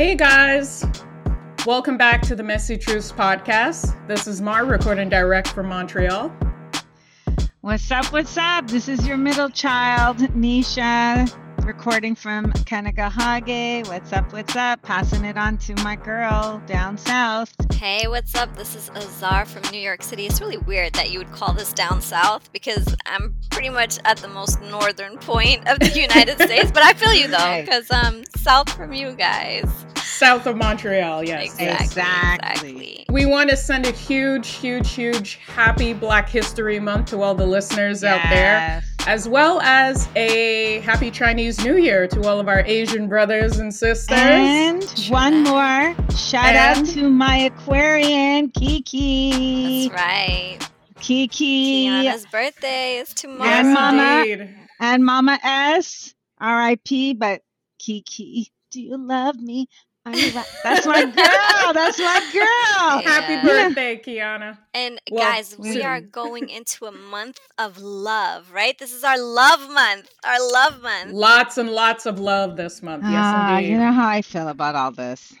Hey guys, welcome back to the Messy Truths podcast. This is Mar recording direct from Montreal. What's up? What's up? This is your middle child, Nisha, recording from Kanakahage. What's up? What's up? Passing it on to my girl down south. Hey, what's up? This is Azar from New York City. It's really weird that you would call this down south because I'm pretty much at the most northern point of the United States. But I feel you though, because um, south from you guys. South of Montreal, yes. Exactly. Exactly. We want to send a huge, huge, huge happy Black History Month to all the listeners out there, Yes. As well as a happy Chinese New Year to all of our Asian brothers and sisters. And one more shout out to my Aquarian, Kiki. That's right. Kiki. Kiana's birthday is tomorrow. And Mama. indeed. And Mama S, R.I.P. But Kiki, do you love me? Are? That's my girl. That's my girl. Happy birthday, Kiana. And Well, guys, we soon. are going into a month of love, right? This is our love month. Our love month. Lots and lots of love this month. Yes, Ah, indeed. you know how I feel about all this.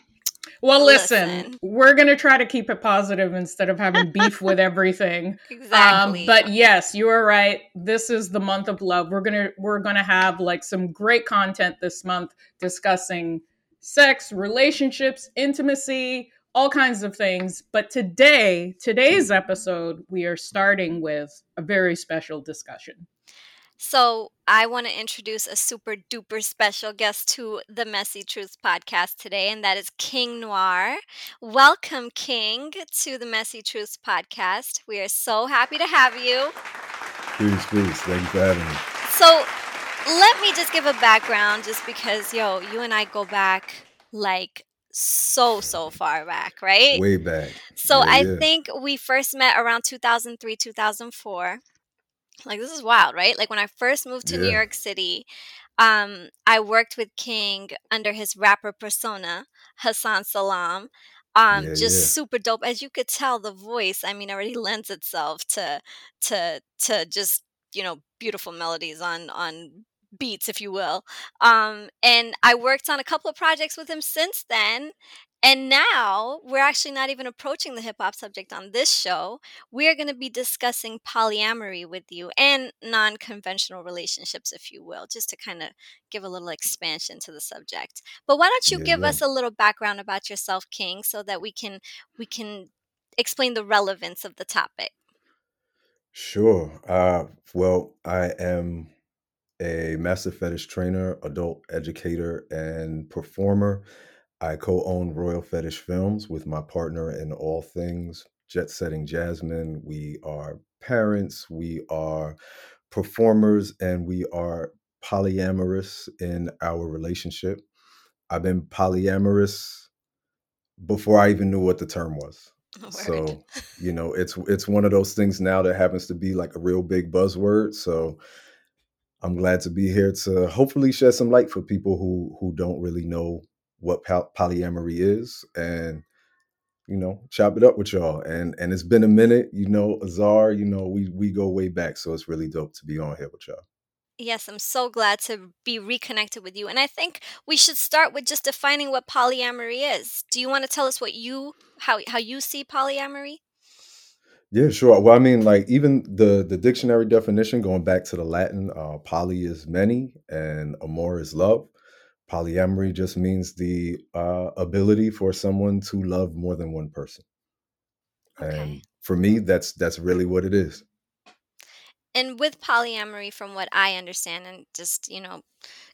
Well, listen, Listen. we're going to try to keep it positive instead of having beef with everything. Exactly. Um, but yes, you are right. This is the month of love. We're going to we're going to have like some great content this month discussing sex, relationships, intimacy, all kinds of things. But today, today's episode, we are starting with a very special discussion. So, I want to introduce a super duper special guest to the Messy Truths podcast today, and that is King Noir. Welcome, King, to the Messy Truths podcast. We are so happy to have you. Please, please. Thank you for having me. So, let me just give a background just because, yo, you and I go back like so, so far back, right? Way back. So Yeah, I yeah. think we first met around 2003, 2004. Like this is wild, right? Like when I first moved to New York City, um, I worked with King under his rapper persona, Hassan Salam. Um, Yeah, just yeah. super dope. As you could tell, the voice, I mean, already lends itself to to to just, you know, beautiful melodies on on beats, if you will. Um, and I worked on a couple of projects with him since then. And now we're actually not even approaching the hip hop subject on this show. We are going to be discussing polyamory with you and non conventional relationships, if you will, just to kind of give a little expansion to the subject. But why don't you Yeah, give us a little background about yourself, King, so that we can we can explain the relevance of the topic. Sure. Uh, well, I am a master fetish trainer, adult educator, and performer. I co own Royal Fetish Films with my partner in all things jet setting Jasmine. We are parents, we are performers, and we are polyamorous in our relationship. I've been polyamorous before I even knew what the term was. So, you know, it's it's one of those things now that happens to be like a real big buzzword. So I'm glad to be here to hopefully shed some light for people who who don't really know what pol- polyamory is and you know, chop it up with y'all. And and it's been a minute, you know, Azar, you know, we we go way back, so it's really dope to be on here with y'all. Yes, I'm so glad to be reconnected with you. And I think we should start with just defining what polyamory is. Do you want to tell us what you how how you see polyamory? Yeah, sure. Well, I mean, like even the the dictionary definition, going back to the Latin, uh, poly is many and amor is love. Polyamory just means the uh, ability for someone to love more than one person. Okay. And for me, that's that's really what it is. And with polyamory, from what I understand, and just, you know,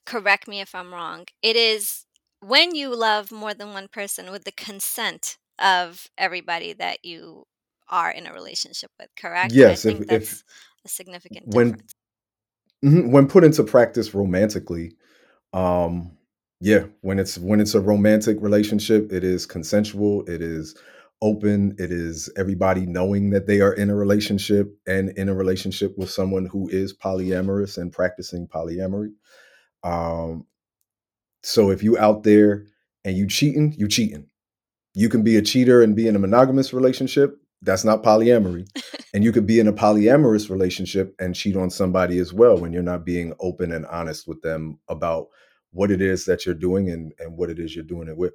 correct me if I'm wrong, it is when you love more than one person with the consent of everybody that you are in a relationship with, correct? Yes, if- if- that's a significant when- difference. Mhm, When put into practice romantically, um, yeah, when it's when it's a romantic relationship, it is consensual, it is open, it is everybody knowing that they are in a relationship and in a relationship with someone who is polyamorous and practicing polyamory. Um, so if you out there and you cheating, you cheating. You can be a cheater and be in a monogamous relationship. That's not polyamory. and you could be in a polyamorous relationship and cheat on somebody as well when you're not being open and honest with them about what it is that you're doing and, and what it is you're doing it with.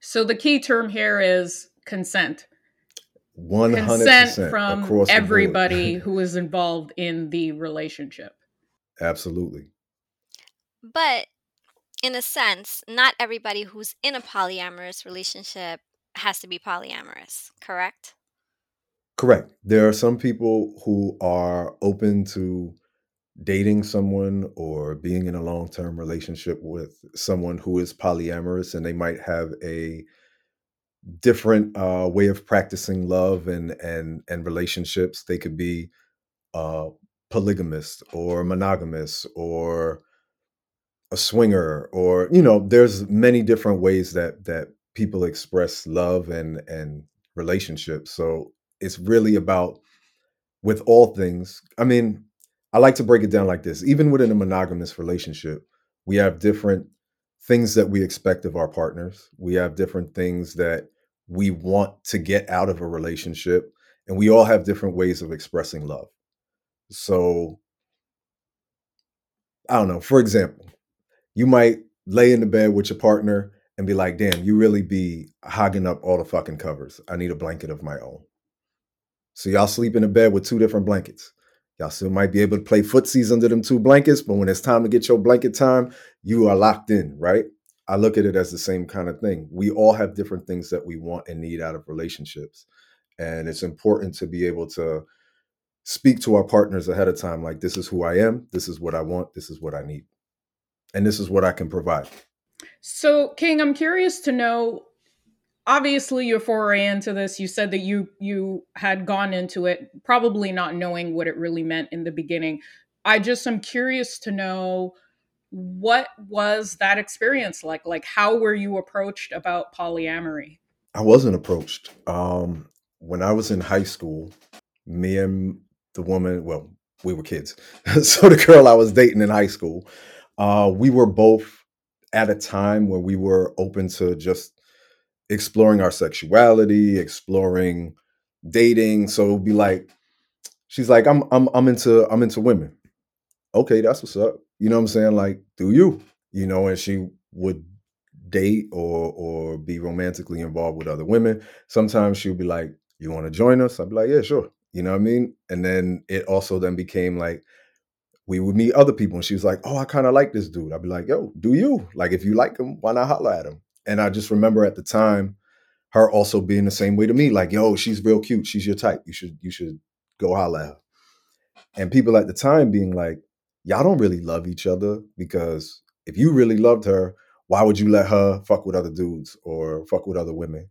So the key term here is consent. 100% Consent from across the board. everybody who is involved in the relationship. Absolutely. But in a sense, not everybody who's in a polyamorous relationship has to be polyamorous, correct? Correct. There are some people who are open to dating someone or being in a long-term relationship with someone who is polyamorous and they might have a different uh, way of practicing love and and and relationships they could be uh, polygamist or monogamous or a swinger or you know there's many different ways that that people express love and and relationships so it's really about with all things i mean i like to break it down like this even within a monogamous relationship we have different things that we expect of our partners we have different things that we want to get out of a relationship and we all have different ways of expressing love so i don't know for example you might lay in the bed with your partner and be like, damn, you really be hogging up all the fucking covers. I need a blanket of my own. So y'all sleep in the bed with two different blankets. Y'all still might be able to play footsies under them two blankets, but when it's time to get your blanket time, you are locked in, right? I look at it as the same kind of thing. We all have different things that we want and need out of relationships. And it's important to be able to speak to our partners ahead of time like, this is who I am, this is what I want, this is what I need and this is what I can provide. So, King, I'm curious to know. Obviously, your foray into this, you said that you you had gone into it probably not knowing what it really meant in the beginning. I just am curious to know what was that experience like? Like, how were you approached about polyamory? I wasn't approached. Um, when I was in high school, me and the woman, well, we were kids. so the girl I was dating in high school, uh, we were both at a time where we were open to just exploring our sexuality, exploring dating. So it would be like, she's like, I'm I'm I'm into I'm into women. Okay, that's what's up. You know what I'm saying? Like, do you? You know, and she would date or or be romantically involved with other women. Sometimes she would be like, You want to join us? I'd be like, Yeah, sure. You know what I mean? And then it also then became like, we would meet other people and she was like, Oh, I kind of like this dude. I'd be like, Yo, do you? Like, if you like him, why not holler at him? And I just remember at the time her also being the same way to me, like, yo, she's real cute. She's your type. You should, you should go holla at her. And people at the time being like, Y'all don't really love each other because if you really loved her, why would you let her fuck with other dudes or fuck with other women?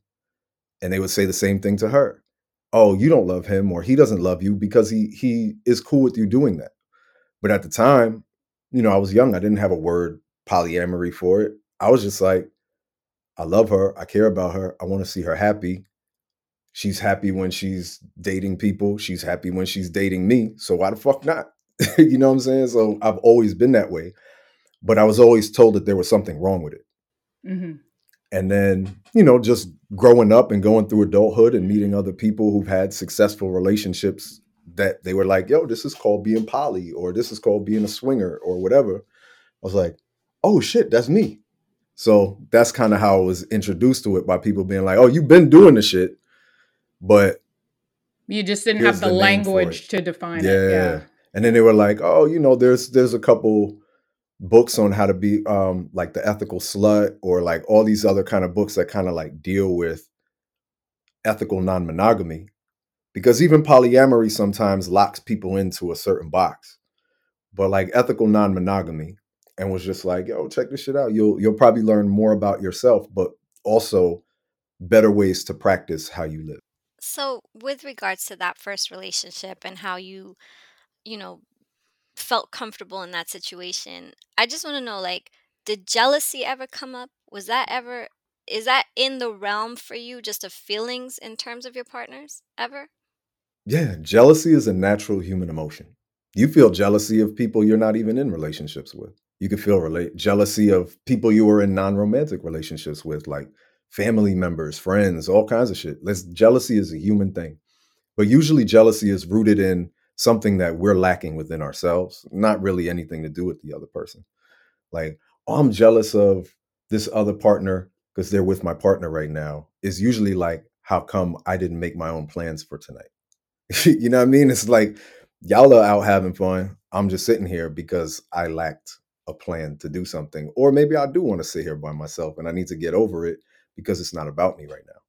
And they would say the same thing to her. Oh, you don't love him or he doesn't love you because he he is cool with you doing that. But at the time, you know, I was young. I didn't have a word polyamory for it. I was just like, I love her. I care about her. I want to see her happy. She's happy when she's dating people. She's happy when she's dating me. So why the fuck not? you know what I'm saying? So I've always been that way. But I was always told that there was something wrong with it. Mm-hmm. And then, you know, just growing up and going through adulthood and meeting other people who've had successful relationships that they were like, yo, this is called being poly or this is called being a swinger or whatever. I was like, oh shit, that's me. So that's kind of how I was introduced to it by people being like, oh, you've been doing the shit, but you just didn't have the, the language to define yeah. it. Yeah. And then they were like, oh, you know, there's there's a couple books on how to be um like the ethical slut or like all these other kind of books that kind of like deal with ethical non-monogamy because even polyamory sometimes locks people into a certain box but like ethical non-monogamy and was just like yo check this shit out you'll you'll probably learn more about yourself but also better ways to practice how you live So, with regards to that first relationship and how you, you know, felt comfortable in that situation, I just want to know like, did jealousy ever come up? Was that ever, is that in the realm for you, just of feelings in terms of your partners ever? yeah jealousy is a natural human emotion you feel jealousy of people you're not even in relationships with you could feel jealousy of people you were in non-romantic relationships with like family members friends all kinds of shit Let's, jealousy is a human thing but usually jealousy is rooted in something that we're lacking within ourselves not really anything to do with the other person like oh i'm jealous of this other partner because they're with my partner right now is usually like, how come I didn't make my own plans for tonight? you know what I mean? It's like y'all are out having fun. I'm just sitting here because I lacked a plan to do something. Or maybe I do want to sit here by myself and I need to get over it because it's not about me right now.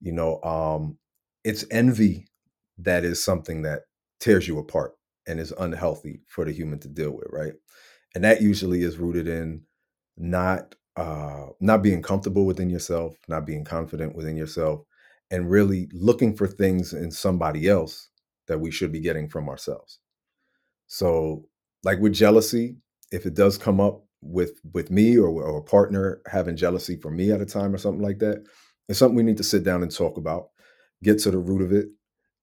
You know, um, it's envy that is something that tears you apart and is unhealthy for the human to deal with, right? And that usually is rooted in not uh not being comfortable within yourself, not being confident within yourself, and really looking for things in somebody else that we should be getting from ourselves. So, like with jealousy, if it does come up with with me or, or a partner having jealousy for me at a time or something like that, it's something we need to sit down and talk about, get to the root of it,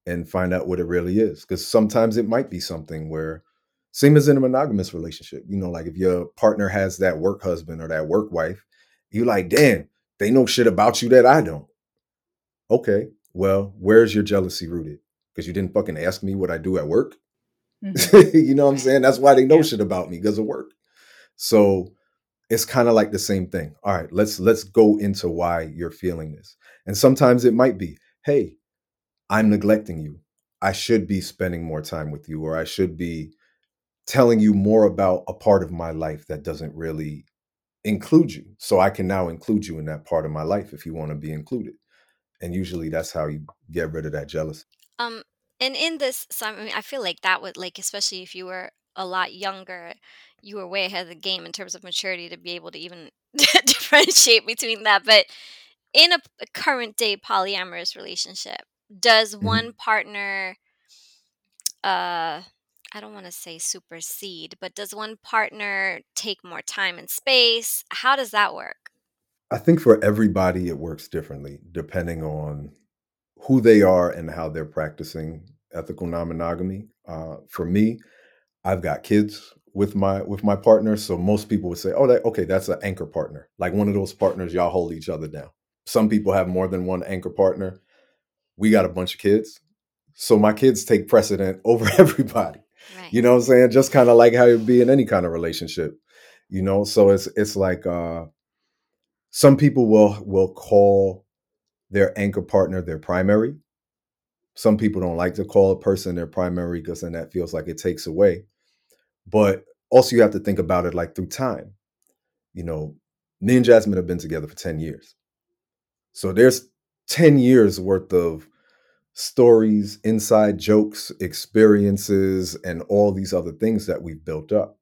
and find out what it really is. Because sometimes it might be something where, same as in a monogamous relationship, you know, like if your partner has that work husband or that work wife, you like, damn, they know shit about you that I don't. Okay, well, where's your jealousy rooted? Because you didn't fucking ask me what I do at work. Mm-hmm. you know what I'm saying? That's why they know yeah. shit about me because of work. So it's kind of like the same thing. All right, let's let's go into why you're feeling this. And sometimes it might be, hey, I'm neglecting you. I should be spending more time with you, or I should be telling you more about a part of my life that doesn't really include you. So I can now include you in that part of my life if you want to be included. And usually that's how you get rid of that jealousy. Um, and in this, so I mean, I feel like that would like, especially if you were a lot younger, you were way ahead of the game in terms of maturity to be able to even differentiate between that. But in a, a current day polyamorous relationship, does Mhm. one partner, uh, I don't want to say supersede, but does one partner take more time and space? How does that work? I think for everybody it works differently depending on who they are and how they're practicing ethical non-monogamy. Uh, for me, I've got kids with my with my partner, so most people would say, "Oh, that okay, that's an anchor partner, like one of those partners y'all hold each other down." Some people have more than one anchor partner. We got a bunch of kids, so my kids take precedent over everybody. Right. You know what I'm saying? Just kind of like how you'd be in any kind of relationship. You know, so it's it's like uh some people will will call their anchor partner their primary. Some people don't like to call a person their primary because then that feels like it takes away. But also you have to think about it like through time. You know, me and Jasmine have been together for 10 years. So there's 10 years worth of stories, inside jokes, experiences, and all these other things that we've built up.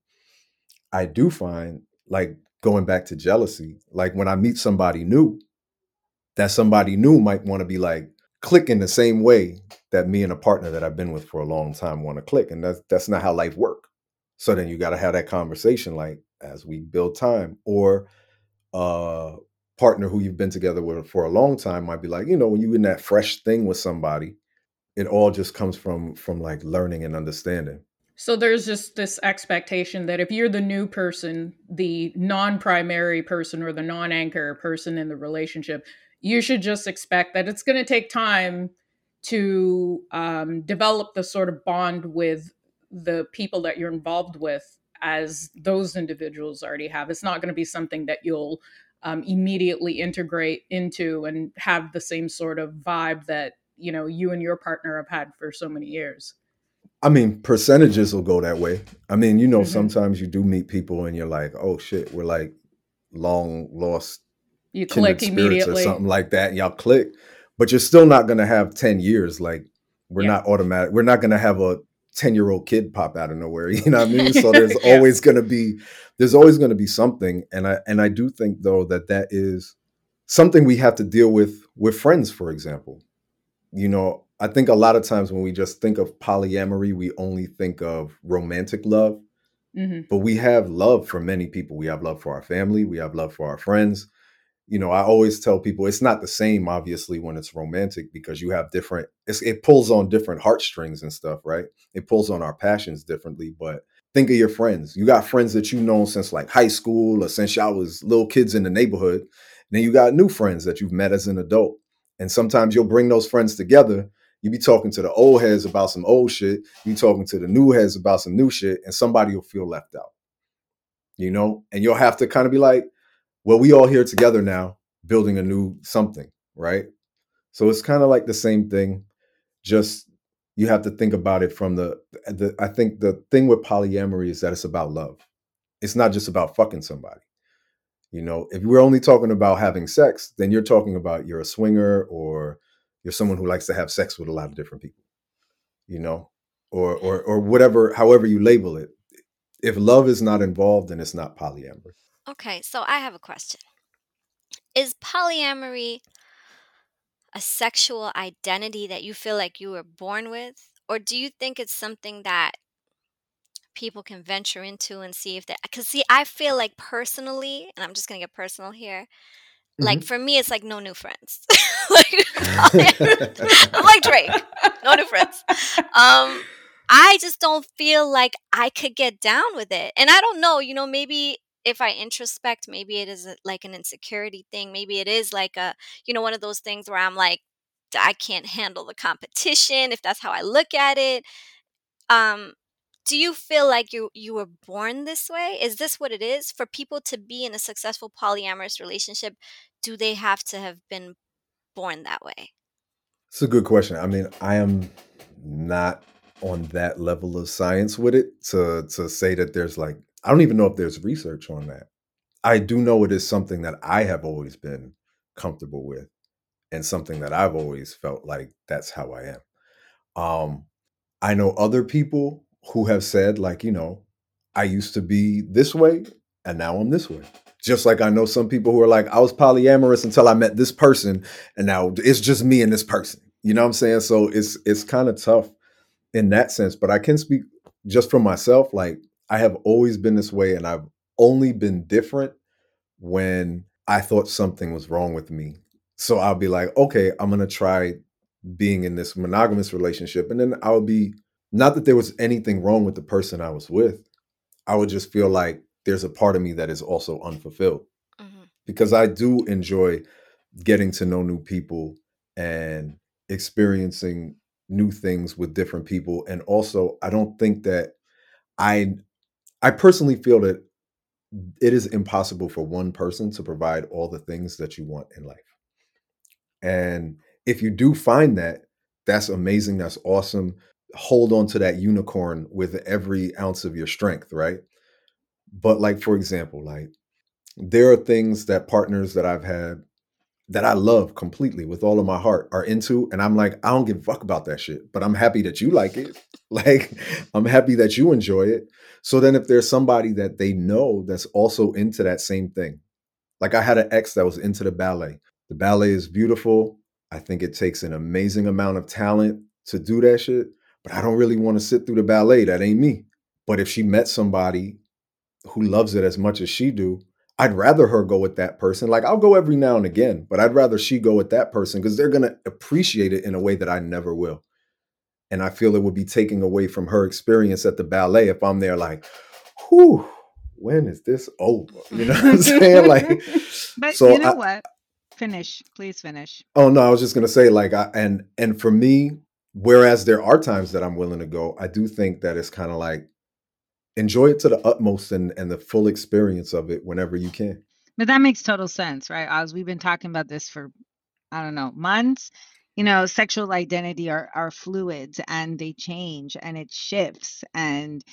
I do find, like going back to jealousy, like when I meet somebody new, that somebody new might want to be like clicking the same way that me and a partner that I've been with for a long time want to click. And that's that's not how life works. So then you got to have that conversation like as we build time or a partner who you've been together with for a long time might be like, you know, when you're in that fresh thing with somebody, it all just comes from from like learning and understanding. So there's just this expectation that if you're the new person, the non-primary person or the non-anchor person in the relationship, you should just expect that it's going to take time to um, develop the sort of bond with the people that you're involved with as those individuals already have. It's not going to be something that you'll um, immediately integrate into and have the same sort of vibe that you know you and your partner have had for so many years. I mean, percentages will go that way. I mean, you know, Mhm. sometimes you do meet people and you're like, oh shit, we're like long lost You click immediately. something like that, and y'all click. But you're still not gonna have 10 years. Like, we're Yeah. not automatic, we're not gonna have a 10 year old kid pop out of nowhere. You know what I mean? So there's Yeah. always gonna be there's always gonna be something. And I and I do think though that that is something we have to deal with with friends, for example. You know, I think a lot of times when we just think of polyamory, we only think of romantic love hmm but we have love for many people. We have love for our family. We have love for our friends. You know, I always tell people it's not the same, obviously, when it's romantic because you have different. It pulls on different heartstrings and stuff, right? It pulls on our passions differently. But think of your friends. You got friends that you've known since like high school or since y'all was little kids in the neighborhood. And then you got new friends that you've met as an adult. And sometimes you'll bring those friends together. You be talking to the old heads about some old shit. You talking to the new heads about some new shit, and somebody will feel left out. You know, and you'll have to kind of be like, "Well, we all here together now. building a new something, right? So it's kind of like the same thing, just you have to think about it from the, the I think the thing with polyamory is that it's about love. It's not just about fucking somebody. You know, if we're only talking about having sex, then you're talking about you're a swinger or you're someone who likes to have sex with a lot of different people. You know, or or or whatever, however you label it. If love is not involved, then it's not polyamory. Okay, so I have a question. Is polyamory a sexual identity that you feel like you were born with? Or do you think it's something that people can venture into and see if they because see i feel like personally and i'm just gonna get personal here like Mhm. for me it's like no new friends like i'm like drake no new friends um i just don't feel like i could get down with it and i don't know you know maybe if i introspect maybe it is like an insecurity thing maybe it is like a you know one of those things where i'm like i can't handle the competition if that's how i look at it. Um do you feel like you you were born this way? Is this what it is? For people to be in a successful polyamorous relationship do they have to have been born that way? It's a good question. I mean, I am not on that level of science with it to to say that there's like I don't even know if there's research on that. I do know it is something that I have always been comfortable with and something that I've always felt like that's how I am. Um I know other people who have said like, you know, I used to be this way and now I'm this way. Just like I know some people who are like I was polyamorous until I met this person and now it's just me and this person. You know what I'm saying? So it's it's kind of tough in that sense, but I can speak just for myself like I have always been this way and I've only been different when I thought something was wrong with me. So I'll be like, okay, I'm going to try being in this monogamous relationship and then I'll be not that there was anything wrong with the person I was with. I would just feel like there's a part of me that is also unfulfilled Mhm. because I do enjoy getting to know new people and experiencing new things with different people and also I don't think that I I personally feel that it is impossible for one person to provide all the things that you want in life. And if you do find that, that's amazing, that's awesome. Hold on to that unicorn with every ounce of your strength, right? But like for example, like there are things that partners that I've had that I love completely with all of my heart are into. And I'm like, I don't give a fuck about that shit, but I'm happy that you like it. Like, I'm happy that you enjoy it. So then if there's somebody that they know that's also into that same thing, like I had an ex that was into the ballet. The ballet is beautiful. I think it takes an amazing amount of talent to do that shit, but I don't really want to sit through the ballet. That ain't me. But if she met somebody who loves it as much as she do, I'd rather her go with that person. Like I'll go every now and again, but I'd rather she go with that person because they're gonna appreciate it in a way that I never will. And I feel it would be taking away from her experience at the ballet if I'm there like, whew, when is this over? You know what I'm saying? Like, But so you know I, what? Finish. Please finish. oh no, I was just gonna say like, I, and and for me, whereas there are times that I'm willing to go, I do think that it's kind of like enjoy it to the utmost and and the full experience of it whenever you can. But that makes total sense, right? Oz, we've been talking about this for, I don't know, months. You know, sexual identity are, are fluids and they change and it shifts. And,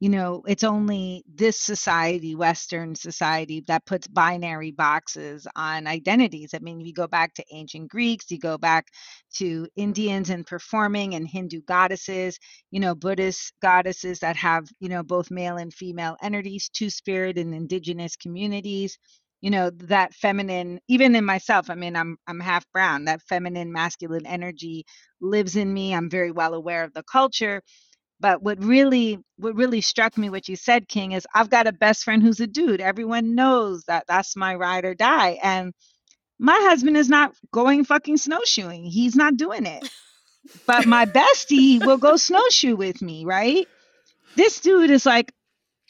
you know, it's only this society, Western society, that puts binary boxes on identities. I mean, if you go back to ancient Greeks, you go back to Indians and performing and Hindu goddesses, you know, Buddhist goddesses that have, you know, both male and female energies, two spirit in indigenous communities you know that feminine even in myself i mean i'm i'm half brown that feminine masculine energy lives in me i'm very well aware of the culture but what really what really struck me what you said king is i've got a best friend who's a dude. Everyone knows that that's my ride or die and my husband is not going fucking snowshoeing. He's not doing it. But my bestie will go snowshoe with me right? This dude is like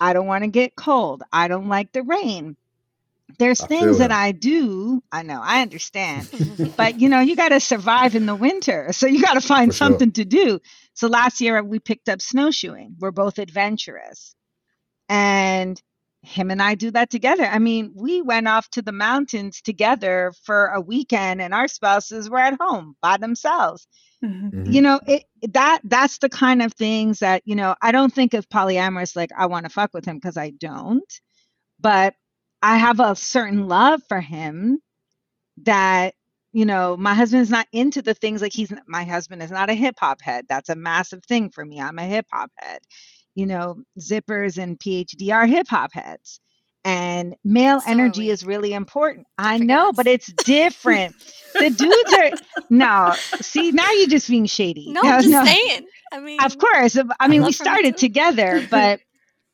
i don't want to get cold. I don't like the rain there's I things that. I do. I know, I understand. But you know, you got to survive in the winter. So you got to find For sure. something to do. So last year we picked up snowshoeing. We're both adventurous. And him and I do that together. I mean, we went off to the mountains together for a weekend and our spouses were at home by themselves. Mhm. Mhm. You know, it that that's the kind of things that, you know, I don't think of polyamorous like I want to fuck with him because I don't, but I have a certain love for him that you know my husband's not into the things like he's my husband is not a hip hop head. That's a massive thing for me. I'm a hip hop head. You know zippers and phd are hip hop heads. And male So energy is really important. I Forget know but it's different. The dudes are no see now you're just being shady. No, I'm just saying. I mean, of course. I mean, we started together, but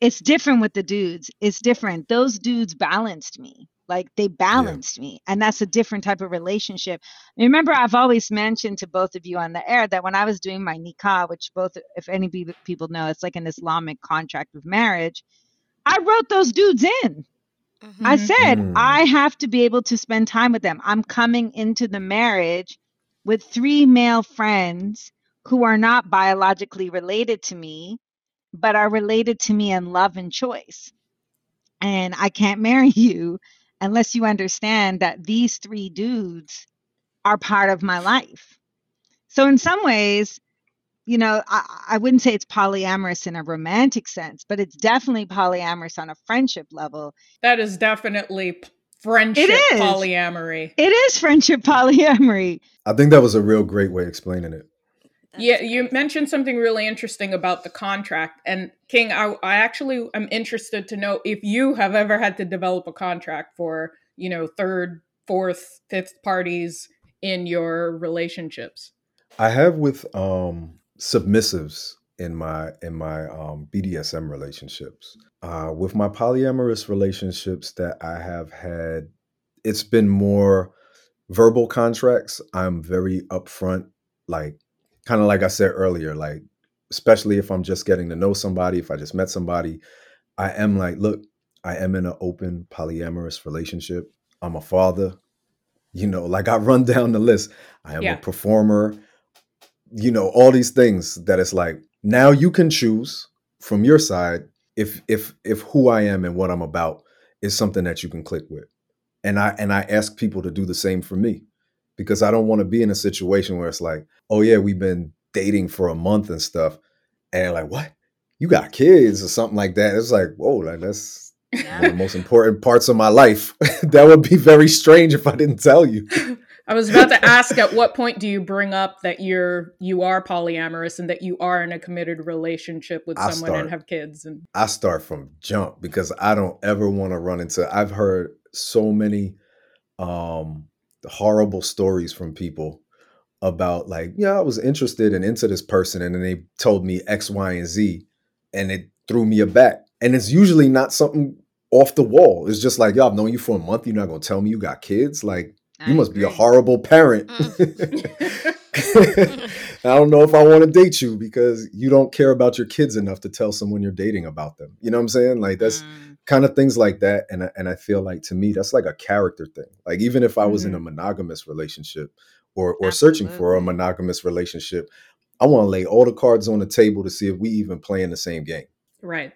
it's different with the dudes. It's different. Those dudes balanced me. Like they balanced me. And that's a different type of relationship. Remember, I've always mentioned to both of you on the air that when I was doing my nikah, which both, if any people know, it's like an Islamic contract of marriage, I wrote those dudes in. Mhm. I said, Mm. I have to be able to spend time with them. I'm coming into the marriage with three male friends who are not biologically related to me, but are related to me in love and choice. And I can't marry you unless you understand that these three dudes are part of my life. So, in some ways, you know, I, I wouldn't say it's polyamorous in a romantic sense, but it's definitely polyamorous on a friendship level That is definitely p- friendship is. polyamory. It is friendship polyamory. I think that was a real great way of explaining it. That Yeah, is you mentioned something really interesting about the contract. And King, I, I actually am interested to know if you have ever had to develop a contract for, you know, third, fourth, fifth parties in your relationships. I have with um submissives in my in my um BDSM relationships. Uh with my polyamorous relationships that I have had it's been more verbal contracts. I'm very upfront like kind of like I said earlier like especially if I'm just getting to know somebody, if I just met somebody, I am like, look, I am in an open polyamorous relationship. I'm a father. You know, like I run down the list. I am Yeah. a performer you know all these things that it's like now you can choose from your side if if if who I am and what I'm about is something that you can click with. And I and I ask people to do the same for me because I don't want to be in a situation where it's like, "Oh yeah, we've been dating for a month and stuff." And like, "What? You got kids or something like that." It's like, "Whoa, like that's one of the most important parts of my life." that would be very strange if I didn't tell you. I was about to ask at what point do you bring up that you're you are polyamorous and that you are in a committed relationship with I someone and have kids and I start from jump because I don't ever want to run into I've heard so many um horrible stories from people about like, yeah, I was interested and into this person and then they told me X, Y, and Z and it threw me aback. And it's usually not something off the wall. It's just like, yo, I've known you for a month. You're not gonna tell me you got kids? Like, I you must be a horrible parent. I don't know if I want to date you because you don't care about your kids enough to tell someone you're dating about them. You know what I'm saying? Like that's Mm. Kind of things like that. And I- and I feel like to me that's like a character thing. Like even if I was in a mm-hmm. monogamous relationship or or searching for a monogamous relationship, I want to lay all the cards on the table to see if we even playing the same game. right.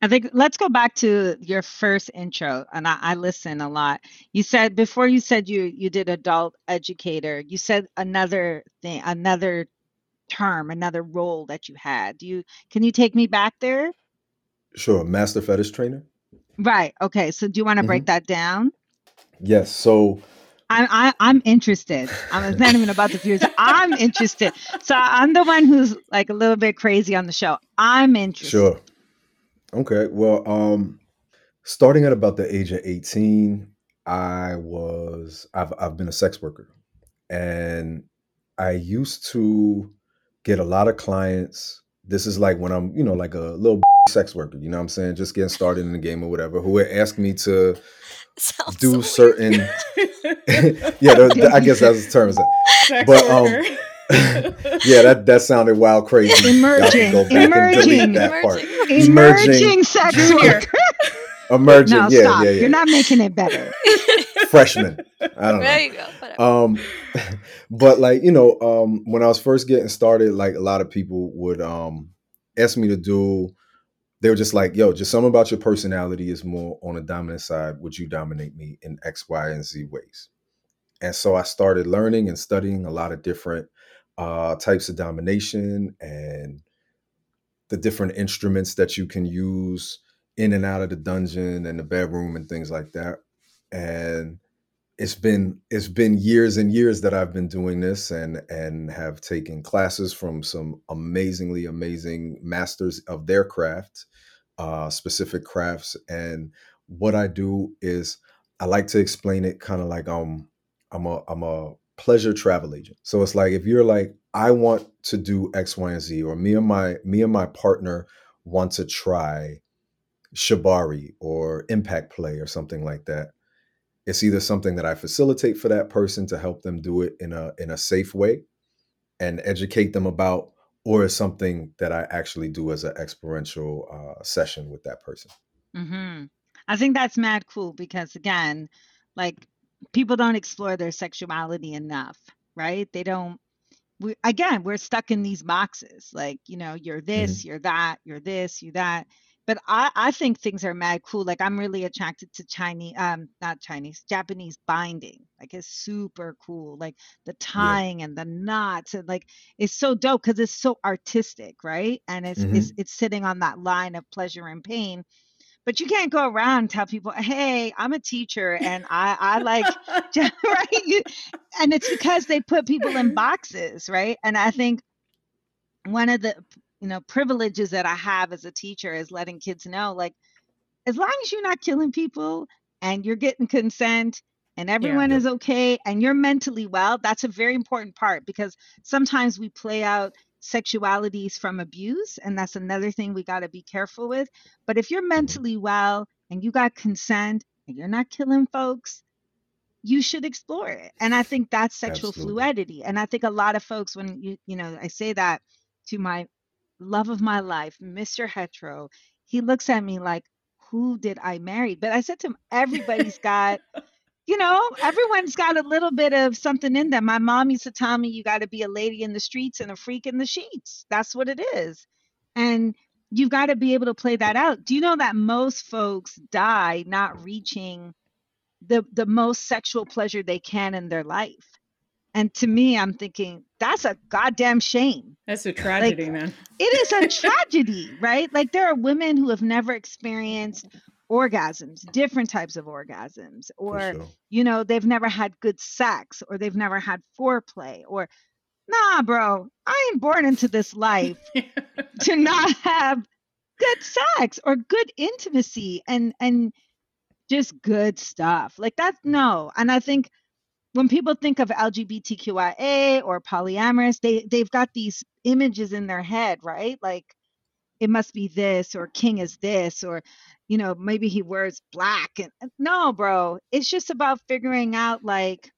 I think let's go back to your first intro, and I, I listen a lot. You said before you said you you did adult educator. You said another thing, another term, another role that you had. Do you can you take me back there? Sure, master fetish trainer. Right. Okay. So do you want to break that down? Yes. So I'm I, I'm interested. I'm not even about the viewers. I'm interested. So I'm the one who's like a little bit crazy on the show. I'm interested. Sure. Okay. Well, um, starting at about the age of 18, I was I've I've been a sex worker. And I used to get a lot of clients. This is like when I'm, you know, like a little sex worker, you know what I'm saying? Just getting started in the game or whatever, who would ask me to Sounds do weird. certain yeah, the- the- I guess that's the term. Sex But, um. Yeah, that that sounded wild crazy. Emerging, go back and delete emerging. part. Emerging. Emerging, Emerging. sex worker. Emerging, No, yeah, stop. yeah, yeah. You're not making it better. Freshman. I don't know. There you go. Um but like you know um when i was first getting started like a lot of people would um ask me to do they were just like, yo, just something about your personality is more on the dominant side. Would you dominate me in X, Y, and Z ways? And so I started learning and studying a lot of different uh, types of domination and the different instruments that you can use in and out of the dungeon and the bedroom and things like that. And it's been it's been years and years that I've been doing this and and have taken classes from some amazingly amazing masters of their craft, uh, specific crafts. And what I do is I like to explain it kind of like um I'm a I'm a pleasure travel agent. So it's like if you're like I want to do X, Y, and Z, or me and my me and my partner want to try Shibari or impact play or something like that. It's either something that I facilitate for that person to help them do it in a in a safe way and educate them about, or it's something that I actually do as an experiential uh, session with that person. Mm-hmm. I think that's mad cool because again, like people don't explore their sexuality enough, right? They don't. We, again, we're stuck in these boxes. Like, you know, you're this, mm-hmm. you're that, you're this, you that. But I, I think things are mad cool. Like I'm really attracted to Chinese, um, not Chinese, Japanese binding. Like it's super cool. Like the tying yeah. and the knots and like it's so dope because it's so artistic, right? And it's, mm-hmm. it's it's sitting on that line of pleasure and pain but you can't go around and tell people, "Hey, I'm a teacher and I I like right." You, and it's because they put people in boxes, right? And I think one of the you know privileges that I have as a teacher is letting kids know, like, as long as you're not killing people and you're getting consent and everyone yeah. is okay and you're mentally well, that's a very important part because sometimes we play out sexualities from abuse and that's another thing we got to be careful with but if you're mentally well and you got consent and you're not killing folks you should explore it and i think that's sexual Absolutely. fluidity and i think a lot of folks when you you know i say that to my love of my life mr hetero he looks at me like who did i marry but i said to him everybody's got you know, everyone's got a little bit of something in them. My mom used to tell me you got to be a lady in the streets and a freak in the sheets. That's what it is. And you've got to be able to play that out. Do you know that most folks die not reaching the the most sexual pleasure they can in their life? And to me, I'm thinking that's a goddamn shame. That's a tragedy, like, man. It is a tragedy, right? Like there are women who have never experienced orgasms, different types of orgasms, or sure. you know, they've never had good sex, or they've never had foreplay, or nah, bro, I ain't born into this life to not have good sex or good intimacy and and just good stuff. Like that's mm. no. And I think when people think of LGBTQIA or polyamorous, they they've got these images in their head, right? Like it must be this or king is this or you know, maybe he wears black. And no, bro, it's just about figuring out like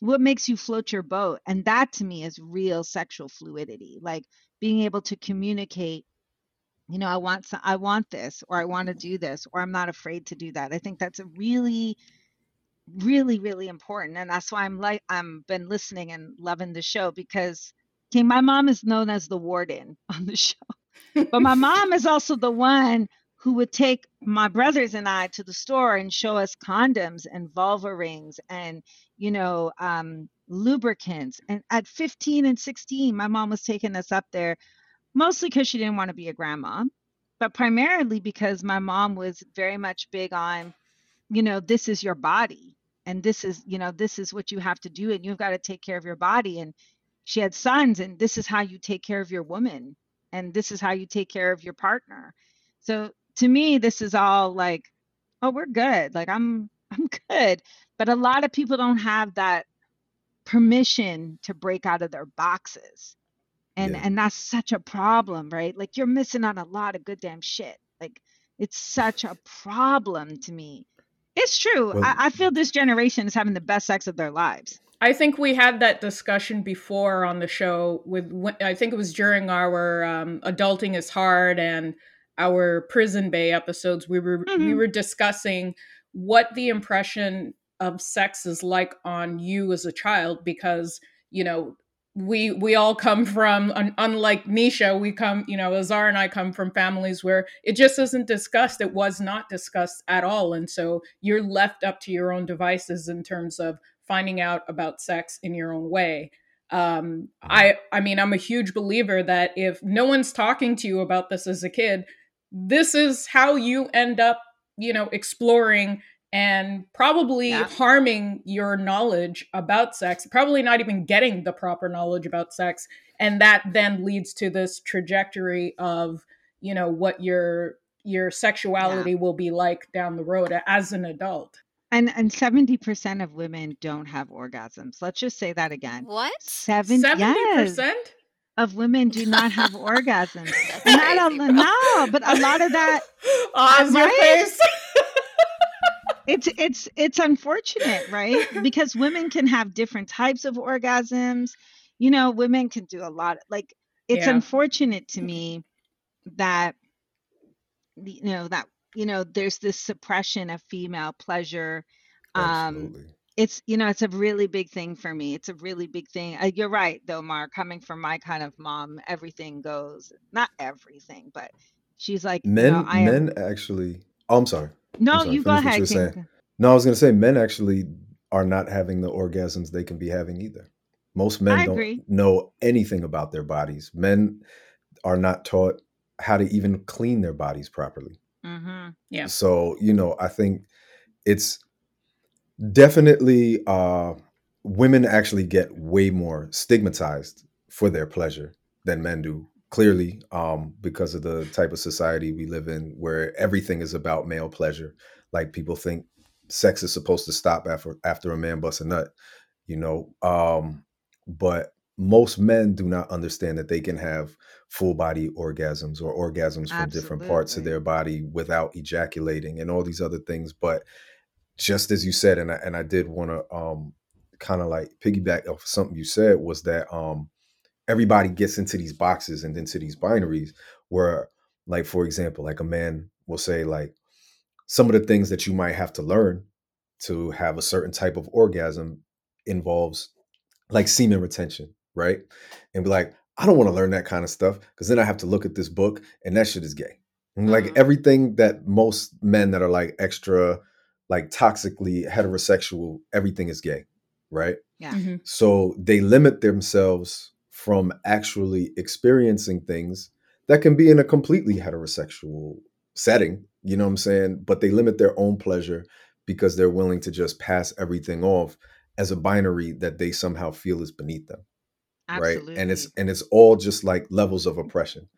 what makes you float your boat. And that to me is real sexual fluidity, like being able to communicate. You know, I want some, I want this, or I want to do this, or I'm not afraid to do that. I think that's a really, really, really important, and that's why I'm like I'm been listening and loving the show because, okay, my mom is known as the warden on the show, but my mom is also the one who would take my brothers and I to the store and show us condoms and vulva rings and, you know, um, lubricants. And at 15 and 16, my mom was taking us up there mostly because she didn't want to be a grandma, but primarily because my mom was very much big on, you know, this is your body and this is, you know, this is what you have to do and you've got to take care of your body. And she had sons and this is how you take care of your woman and this is how you take care of your partner. So to me this is all like oh we're good like i'm i'm good but a lot of people don't have that permission to break out of their boxes and yeah. and that's such a problem right like you're missing on a lot of good damn shit like it's such a problem to me it's true. Well, I, I feel this generation is having the best sex of their lives. I think we had that discussion before on the show with I think it was during our um, adulting is hard and our prison bay episodes. We were mm-hmm. we were discussing what the impression of sex is like on you as a child because you know we we all come from un, unlike nisha we come you know azar and i come from families where it just isn't discussed it was not discussed at all. And so you're left up to your own devices in terms of finding out about sex in your own way. Um, i i mean i'm a huge believer that if no one's talking to you about this as a kid this is how you end up you know exploring and probably yeah. harming your knowledge about sex, probably not even getting the proper knowledge about sex. And that then leads to this trajectory of, you know, what your your sexuality yeah. will be like down the road as an adult. And and 70% of women don't have orgasms. Let's just say that again. What? Seven, 70%? Yes, of women do not have orgasms. not a, no, but a lot of that. Oz, right? your face it's it's it's unfortunate, right? because women can have different types of orgasms. You know, women can do a lot. Like it's yeah. unfortunate to me that you know that you know there's this suppression of female pleasure. Um, Absolutely. Um it's you know it's a really big thing for me it's a really big thing uh, you're right though mar coming from my kind of mom everything goes not everything but she's like men you know, men am, actually oh i'm sorry no, sorry, you go ahead. You no, I was going to say men actually are not having the orgasms they can be having either. Most men I don't agree. know anything about their bodies. Men are not taught how to even clean their bodies properly. Mm-hmm. Yeah. So you know, I think it's definitely uh, women actually get way more stigmatized for their pleasure than men do clearly um, because of the type of society we live in where everything is about male pleasure like people think sex is supposed to stop after after a man busts a nut you know um, but most men do not understand that they can have full body orgasms or orgasms from Absolutely. different parts of their body without ejaculating and all these other things but just as you said and I, and I did want to um, kind of like piggyback off something you said was that um, everybody gets into these boxes and into these binaries where like for example like a man will say like some of the things that you might have to learn to have a certain type of orgasm involves like semen retention right and be like i don't want to learn that kind of stuff because then i have to look at this book and that shit is gay and like mm-hmm. everything that most men that are like extra like toxically heterosexual everything is gay right yeah mm-hmm. so they limit themselves from actually experiencing things that can be in a completely heterosexual setting, you know what I'm saying? But they limit their own pleasure because they're willing to just pass everything off as a binary that they somehow feel is beneath them. Absolutely. Right. And it's and it's all just like levels of oppression.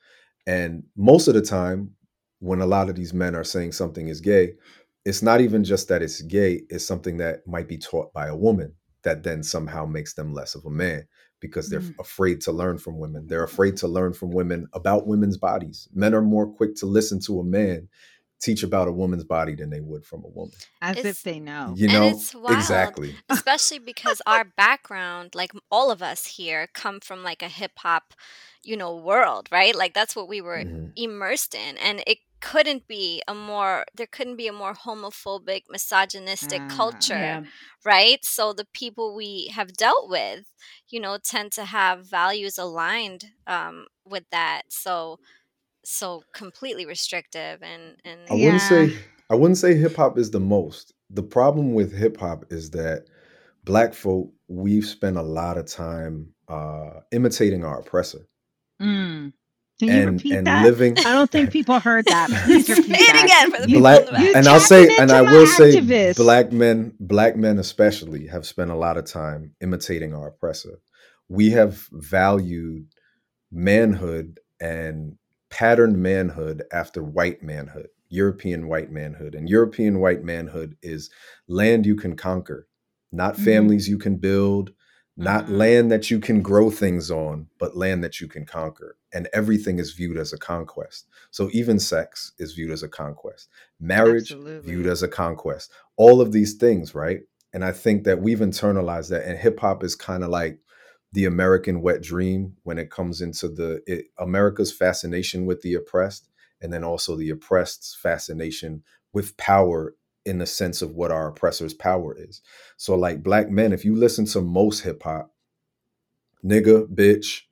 And most of the time, when a lot of these men are saying something is gay, it's not even just that it's gay, it's something that might be taught by a woman that then somehow makes them less of a man because they're mm. afraid to learn from women. They're afraid to learn from women about women's bodies. Men are more quick to listen to a man teach about a woman's body than they would from a woman. As it's, if they know. You know, exactly. Especially because our background, like all of us here, come from like a hip hop, you know, world, right? Like that's what we were mm-hmm. immersed in. And it couldn't be a more there couldn't be a more homophobic misogynistic uh, culture yeah. right so the people we have dealt with you know tend to have values aligned um, with that so so completely restrictive and and i wouldn't say i wouldn't say hip-hop is the most the problem with hip-hop is that black folk we've spent a lot of time uh, imitating our oppressor mm. Can you and, repeat and that? living. I don't think people heard that. Please repeat Say it again for the black, And I'll say, and I will say, black men, black men especially, have spent a lot of time imitating our oppressor. We have valued manhood and patterned manhood after white manhood, European white manhood, and European white manhood is land you can conquer, not mm-hmm. families you can build, not mm-hmm. land that you can grow things on, but land that you can conquer. And everything is viewed as a conquest. So even sex is viewed as a conquest, marriage Absolutely. viewed as a conquest, all of these things, right? And I think that we've internalized that. And hip hop is kind of like the American wet dream when it comes into the it, America's fascination with the oppressed, and then also the oppressed's fascination with power in the sense of what our oppressor's power is. So, like black men, if you listen to most hip hop, nigga, bitch.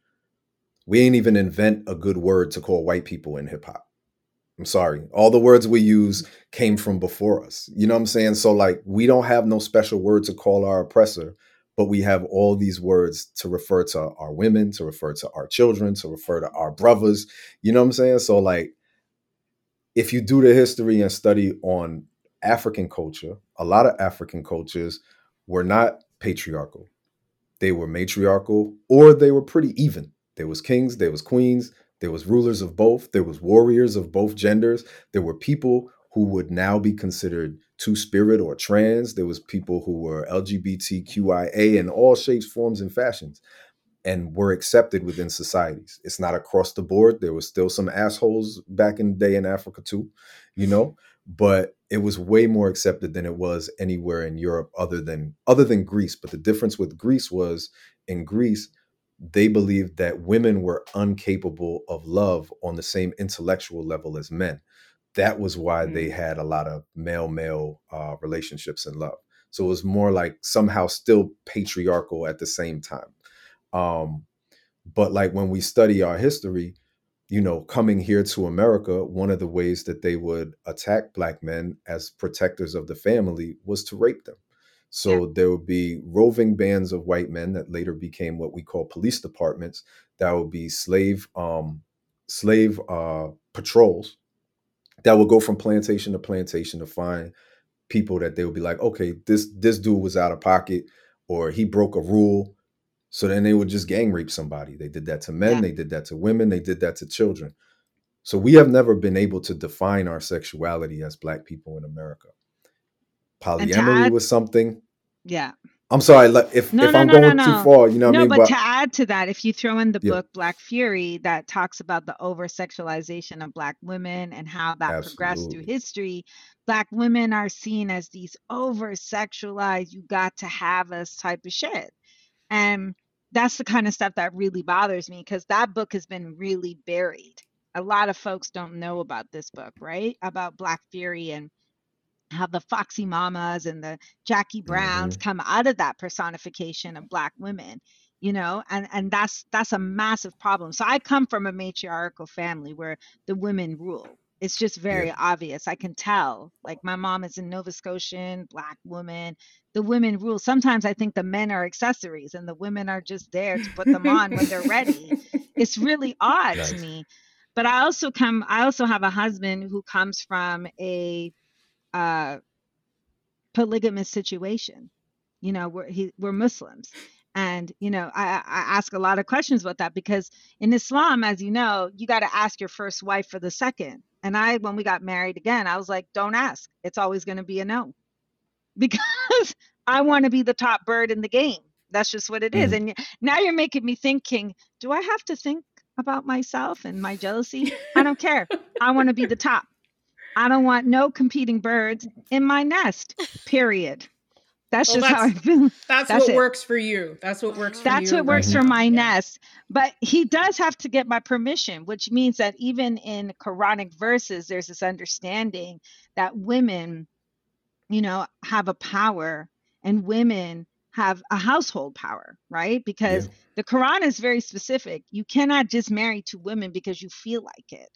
We ain't even invent a good word to call white people in hip hop. I'm sorry. All the words we use came from before us. You know what I'm saying? So like we don't have no special word to call our oppressor, but we have all these words to refer to our women, to refer to our children, to refer to our brothers. You know what I'm saying? So like if you do the history and study on African culture, a lot of African cultures were not patriarchal. They were matriarchal or they were pretty even. There was kings, there was queens, there was rulers of both, there was warriors of both genders, there were people who would now be considered two spirit or trans, there was people who were LGBTQIA in all shapes, forms and fashions and were accepted within societies. It's not across the board. There was still some assholes back in the day in Africa too, you know, but it was way more accepted than it was anywhere in Europe other than other than Greece. But the difference with Greece was in Greece, they believed that women were incapable of love on the same intellectual level as men. That was why mm. they had a lot of male male uh, relationships in love. So it was more like somehow still patriarchal at the same time. Um, but like when we study our history, you know, coming here to America, one of the ways that they would attack black men as protectors of the family was to rape them. So yeah. there would be roving bands of white men that later became what we call police departments. That would be slave um, slave uh, patrols that would go from plantation to plantation to find people that they would be like, okay, this this dude was out of pocket or he broke a rule so then they would just gang rape somebody. They did that to men, yeah. they did that to women, they did that to children. So we have never been able to define our sexuality as black people in America. Polyamory add, was something. Yeah. I'm sorry if no, if no, I'm no, going too far, you know. No, I mean? but, but, to add to that, if you throw in the yeah. book Black Fury, that talks about the over sexualization of Black women and how that Absolutely. progressed through history, Black women are seen as these over sexualized, you got to have us type of shit. And that's the kind of stuff that really bothers me because that book has been really buried. A lot of folks don't know about this book, right? About Black Fury and how the Foxy Mamas and the Jackie Browns mm-hmm. come out of that personification of Black women, you know, and and that's that's a massive problem. So I come from a matriarchal family where the women rule, it's just very yeah. obvious. I can tell. Like my mom is a Nova Scotian black woman. The women rule. Sometimes I think the men are accessories and the women are just there to put them on when they're ready. It's really odd nice. to me. But I also come I also have a husband who comes from a uh polygamous situation. You know, we're he, we're Muslims. And, you know, I, I ask a lot of questions about that because in Islam, as you know, you got to ask your first wife for the second. And I, when we got married again, I was like, don't ask. It's always going to be a no because I want to be the top bird in the game. That's just what it is. Mm. And now you're making me thinking, do I have to think about myself and my jealousy? I don't care. I want to be the top. I don't want no competing birds in my nest, period. That's well, just that's, how I feel. That's, that's what it. works for you. That's what works for that's you. what works for mm-hmm. my yeah. nest. But he does have to get my permission, which means that even in Quranic verses, there's this understanding that women, you know, have a power and women have a household power, right? Because yeah. the Quran is very specific. You cannot just marry two women because you feel like it.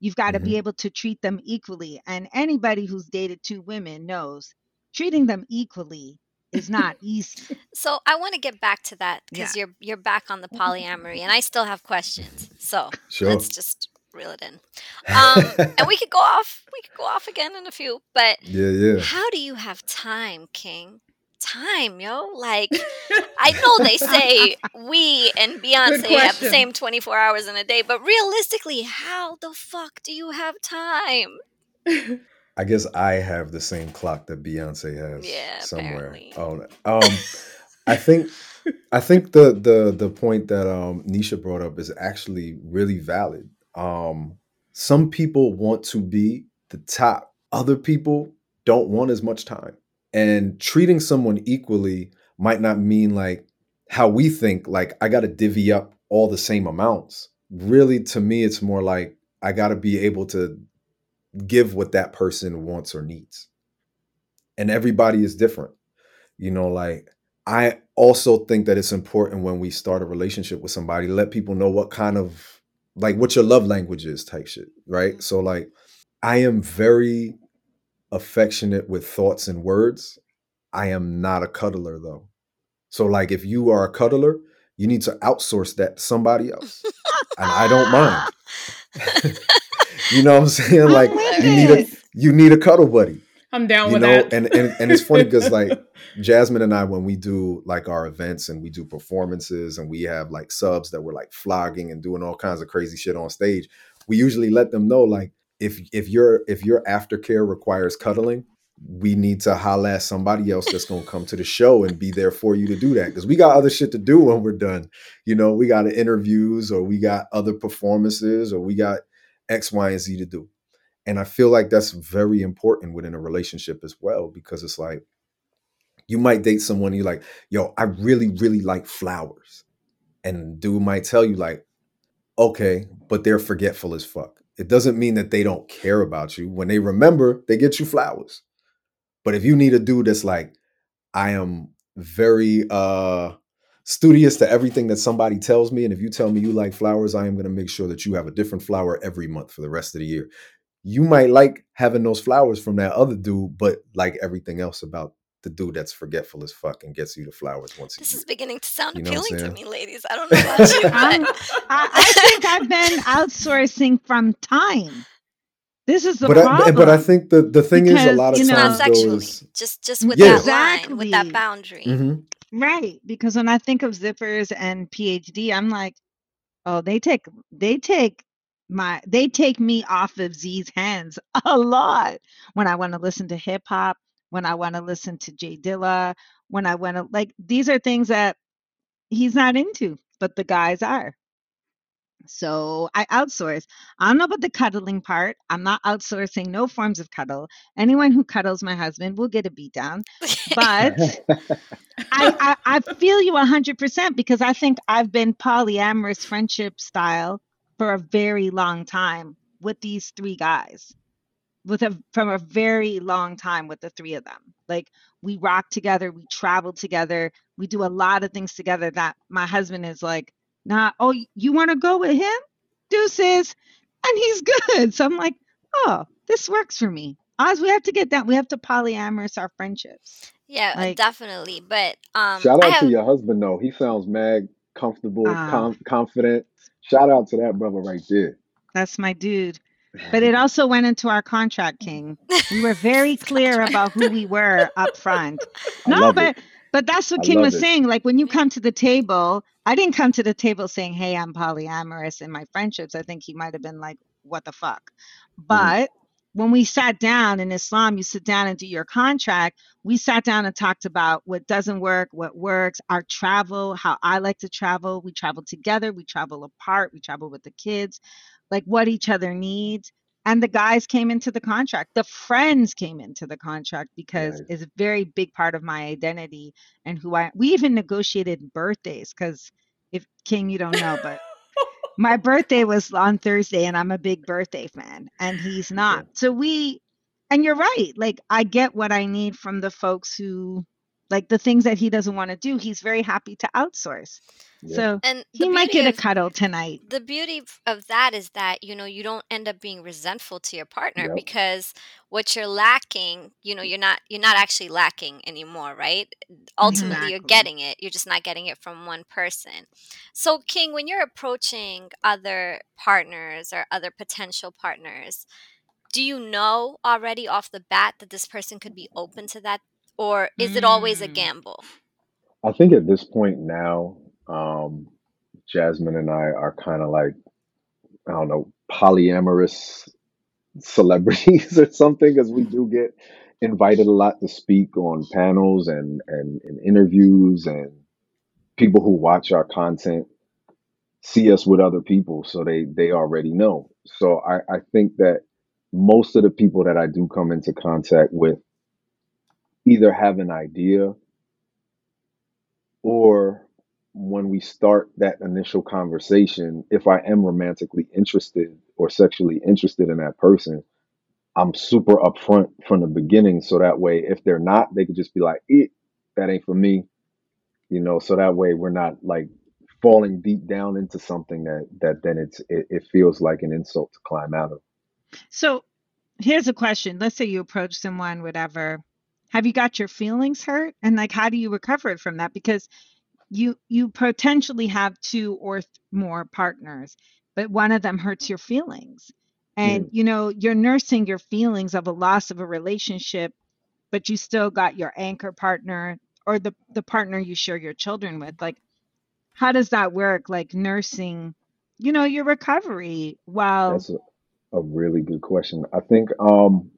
You've got to mm-hmm. be able to treat them equally. And anybody who's dated two women knows treating them equally is not easy. So I want to get back to that because yeah. you're you're back on the polyamory, and I still have questions. So sure. let's just reel it in. Um, and we could go off. We could go off again in a few. But yeah, yeah. How do you have time, King? Time, yo. Like I know they say we and Beyonce have the same 24 hours in a day, but realistically, how the fuck do you have time? I guess I have the same clock that Beyonce has yeah, somewhere. Apparently. Oh, um, I think I think the the the point that um, Nisha brought up is actually really valid. Um, some people want to be the top. Other people don't want as much time. And treating someone equally might not mean like how we think, like I got to divvy up all the same amounts. Really, to me, it's more like I got to be able to give what that person wants or needs. And everybody is different. You know, like I also think that it's important when we start a relationship with somebody, let people know what kind of like what your love language is type shit, right? So like I am very affectionate with thoughts and words. I am not a cuddler though. So like if you are a cuddler, you need to outsource that to somebody else. and I don't mind. you know what I'm saying? Like with you need a you need a cuddle buddy. I'm down You with know, that. and and and it's funny because like Jasmine and I, when we do like our events and we do performances and we have like subs that we're like flogging and doing all kinds of crazy shit on stage, we usually let them know like if if your if your aftercare requires cuddling, we need to holla at somebody else that's gonna come to the show and be there for you to do that. Because we got other shit to do when we're done. You know, we got interviews or we got other performances or we got X, Y, and Z to do. And I feel like that's very important within a relationship as well, because it's like you might date someone you're like, yo, I really, really like flowers. And dude might tell you, like, okay, but they're forgetful as fuck. It doesn't mean that they don't care about you. When they remember, they get you flowers. But if you need a dude that's like, I am very uh studious to everything that somebody tells me. And if you tell me you like flowers, I am gonna make sure that you have a different flower every month for the rest of the year. You might like having those flowers from that other dude, but like everything else about the dude that's forgetful as fuck and gets you the flowers once a This is beginning to sound You know appealing to me, ladies. I don't know about you, I'm, but I, I think I've been outsourcing from time. This is the but I, problem. but I think the the thing is a lot of you know- not times sexually, is just just with Yeah. that line, with that Exactly. boundary. Mhm. Right. Because when I think of zippers and PhD, I'm like, oh, they take they take my they take me off of Z's hands a lot when I want to listen to hip hop, when I want to listen to Jay Dilla, when I want to like these are things that he's not into, but the guys are. So I outsource. I don't know about the cuddling part. I'm not outsourcing no forms of cuddle. Anyone who cuddles my husband will get a beat down. But I, I, I feel you 100% because I think I've been polyamorous friendship style for a very long time with these three guys. With a from a very long time with the three of them. Like we rock together, we travel together, we do a lot of things together that my husband is like, nah, oh, you want to go with him? Deuces. And he's good. So I'm like, oh, this works for me. Oz, we have to get that. We have to polyamorous our friendships. yeah, Like- definitely. But um, Shout I out have to your husband though. He sounds mad, comfortable, Ah. com- confident. Shout out to that brother right there. That's my dude. But it also went into our contract, King. We were very clear about who we were up front. No, but it. but that's what I King was it. saying. Like when you come to the table, I didn't come to the table saying, "Hey, I'm polyamorous in my friendships." I think he might have been like, "What the fuck?" Mm-hmm. But when we sat down in Islam, you sit down and do your contract. We sat down and talked about what doesn't work, what works, our travel, how I like to travel. We travel together, we travel apart, we travel with the kids, like what each other needs. And the guys came into the contract. The friends came into the contract because Nice. it's a very big part of my identity and who I. We even negotiated birthdays because if King, you don't know, but my birthday was on Thursday and I'm a big birthday fan and he's not. So we and you're right. Like I get what I need from the folks who like the things that he doesn't want to do, he's very happy to outsource. Yeah. So and he might beauty get a of cuddle tonight. the beauty of that is that you know you don't end up being resentful to your partner Yep. because what you're lacking you know you're not you're not actually lacking anymore right ultimately you're getting it you're just not getting it from one person so king when you're approaching other partners or other potential partners do you know already off the bat that this person could be open to that or is it always a Mm. gamble I think at this point now, um, Jasmine and I are kind of like, I don't know, polyamorous celebrities or something, because we do get invited a lot to speak on panels and, and, and interviews, and people who watch our content see us with other people, so they they already know. So I, I think that most of the people that I do come into contact with either have an idea or when we start that initial conversation, if I am romantically interested or sexually interested in that person, I'm super upfront from the beginning. So that way, if they're not, they could just be like, eh, that ain't for me. you know, so that way we're not like falling deep down into something that that then it's it, it feels like an insult to climb out of. So here's a question. Let's say you approach someone, whatever. Have you got your feelings hurt? And like how do you recover from that? Because you you potentially have two or th- more partners, but one of them hurts your feelings. And you know, you're nursing your feelings of a loss of a relationship, but you still got your anchor partner or the the partner you share your children with. Like how does that work? Like nursing, you know, your recovery while that's a, a really good question. I think um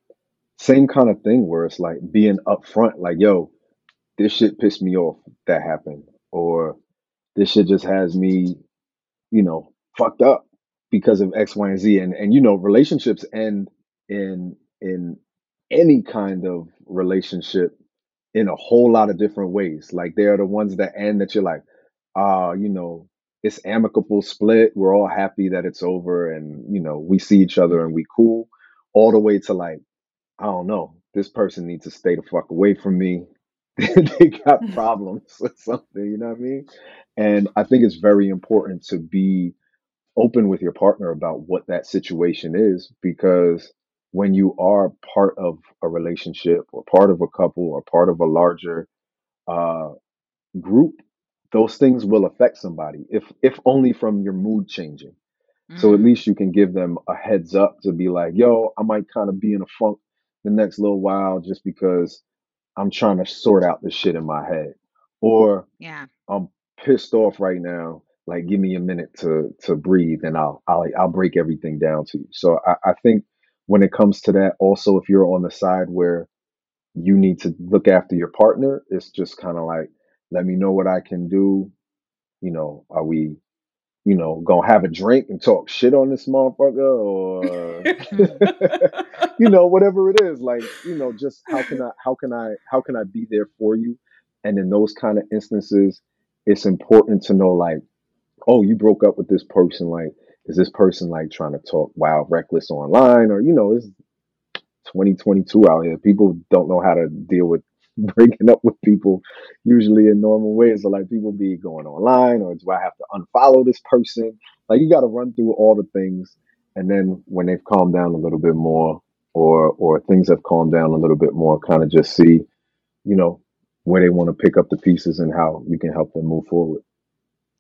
same kind of thing where it's like being upfront, like, yo, this shit pissed me off that happened, or this shit just has me, you know, fucked up because of X, Y, and Z. And and you know, relationships end in in any kind of relationship in a whole lot of different ways. Like they are the ones that end that you're like, ah, you know, it's amicable split. We're all happy that it's over and you know, we see each other and we cool. All the way to like, I don't know, this person needs to stay the fuck away from me. they got problems or something, you know what I mean? And I think it's very important to be open with your partner about what that situation is because when you are part of a relationship or part of a couple or part of a larger uh, group, those things will affect somebody, if if only from your mood changing. So at mm, least you can give them a heads up to be like, yo, I might kind of be in a funk the next little while just because I'm trying to sort out the shit in my head. Or yeah. I'm pissed off right now. Like, give me a minute to to breathe, and I'll I'll I'll break everything down to you. So I, I think when it comes to that, also if you're on the side where you need to look after your partner, it's just kind of like, let me know what I can do. You know, are we, you know, gonna have a drink and talk shit on this motherfucker, or you know, whatever it is. Like, you know, just how can I how can I how can I be there for you? And in those kind of instances, it's important to know like oh, you broke up with this person. Like, is this person like trying to talk wild, reckless online? Or, you know, it's 2022 out here. People don't know how to deal with breaking up with people usually in normal ways. So, like, people be going online, or do I have to unfollow this person? Like, you got to run through all the things. And then when they've calmed down a little bit more, or or things have calmed down a little bit more, kind of just see, you know, where they want to pick up the pieces and how you can help them move forward.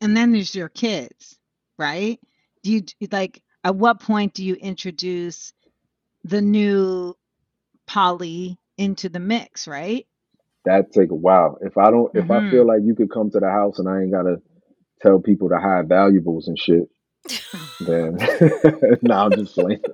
And then there's your kids, right? Do you like at what point do you introduce the new poly into the mix, right? That take a while. If I don't, if I Mm-hmm. feel like you could come to the house and I ain't gotta tell people to hide valuables and shit, then nah, I'm just playing.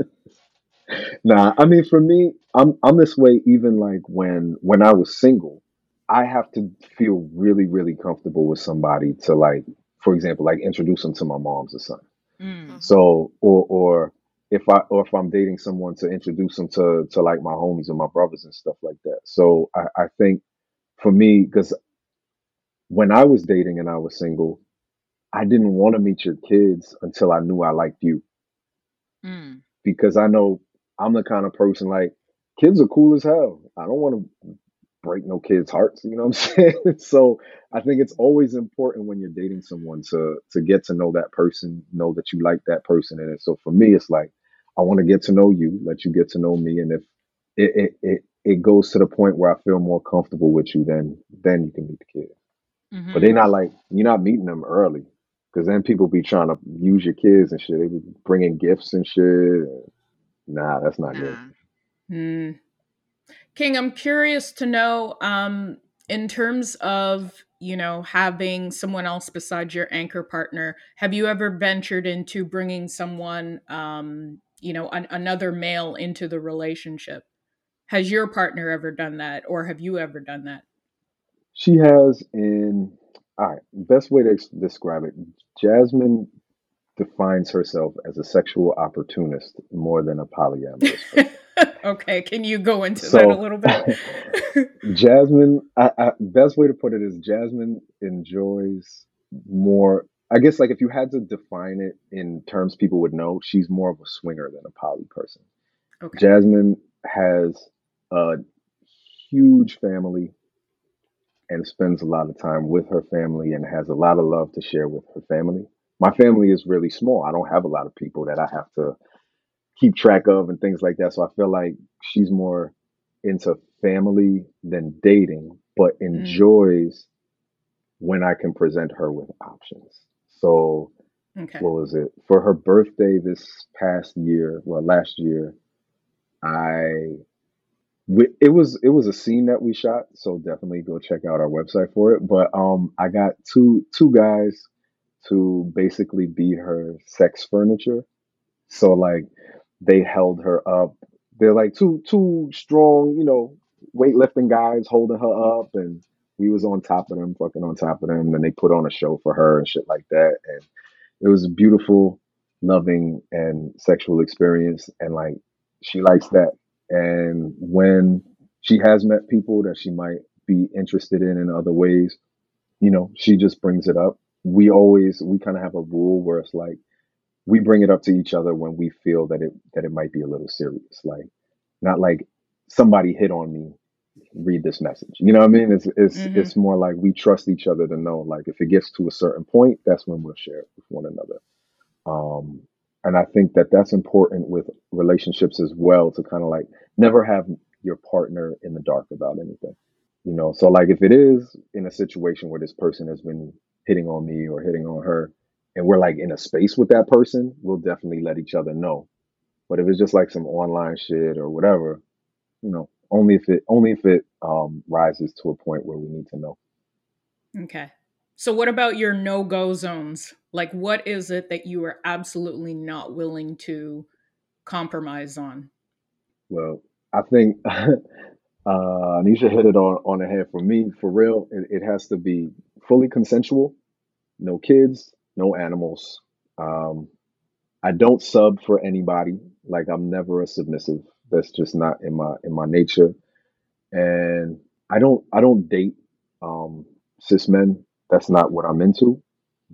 Nah, I mean for me, I'm I'm this way even like when when I was single, I have to feel really really comfortable with somebody to like, for example, like introduce them to my moms or something. Mm. Mhm. So or or if I or if I'm dating someone to introduce them to to like my homies and my brothers and stuff like that. So I, I think for me, because when I was dating and I was single, I didn't want to meet your kids until I knew I liked you Mm. because I know I'm the kind of person like kids are cool as hell. I don't want to break no kids' hearts, you know what I'm saying? so I think it's always important when you're dating someone to to get to know that person, know that you like that person and. So for me, it's like I want to get to know you, let you get to know me, and if it it it, it goes to the point where I feel more comfortable with you, then then you can meet the kids. But Mm-hmm. they're not like you're not meeting them early, because then people be trying to use your kids and shit. They be bringing gifts and shit. Nah, that's not good. Nah. Hmm. King, I'm curious to know, um, in terms of you know having someone else besides your anchor partner, have you ever ventured into bringing someone, um, you know, an, another male into the relationship? Has your partner ever done that, or have you ever done that? She has and all right. Best way to describe it: Jasmine defines herself as a sexual opportunist more than a polyamorous okay, can you go into that a little bit? Jasmine, I, I, best way to put it is Jasmine enjoys more. I guess like if you had to define it in terms people would know, she's more of a swinger than a poly person. okay. Jasmine has a huge family. and spends a lot of time with her family and has a lot of love to share with her family. My family is really small. I don't have a lot of people that I have to keep track of and things like that. So I feel like she's more into family than dating, but Mm. enjoys when I can present her with options. So Okay. what was it? For her birthday this past year, well last year, I it was it was a scene that we shot, so definitely go check out our website for it. But um I got two two guys to basically be her sex furniture. So like they held her up. They're like two two strong, you know, weightlifting guys holding her up and we was on top of them, fucking on top of them, and they put on a show for her and shit like that. And it was a beautiful, loving and sexual experience and like she likes that. And when she has met people that she might be interested in in other ways, you know, she just brings it up. We always we kind of have a rule where it's like we bring it up to each other when we feel that it that it might be a little serious. Like not like somebody hit on me, read this message. You know what I mean? It's it's hmm it's more like we trust each other to know like if it gets to a certain point, that's when we'll share it with one another. Um, and I think that that's important with relationships as well to kind of like never have your partner in the dark about anything. You know, so like if it is in a situation where this person has been hitting on me or hitting on her, and we're like in a space with that person, we'll definitely let each other know. But if it's just like some online shit or whatever, you know, only if it only if it um rises to a point where we need to know. Okay. So, what about your no go zones? Like, what is it that you are absolutely not willing to compromise on? Well, I think uh Anisha hit it on on the head for me. For real, it, it has to be fully consensual, no kids, no animals. Um, I don't sub for anybody. Like I'm never a submissive. That's just not in my in my nature. And I don't I don't date um cis men. That's not what I'm into.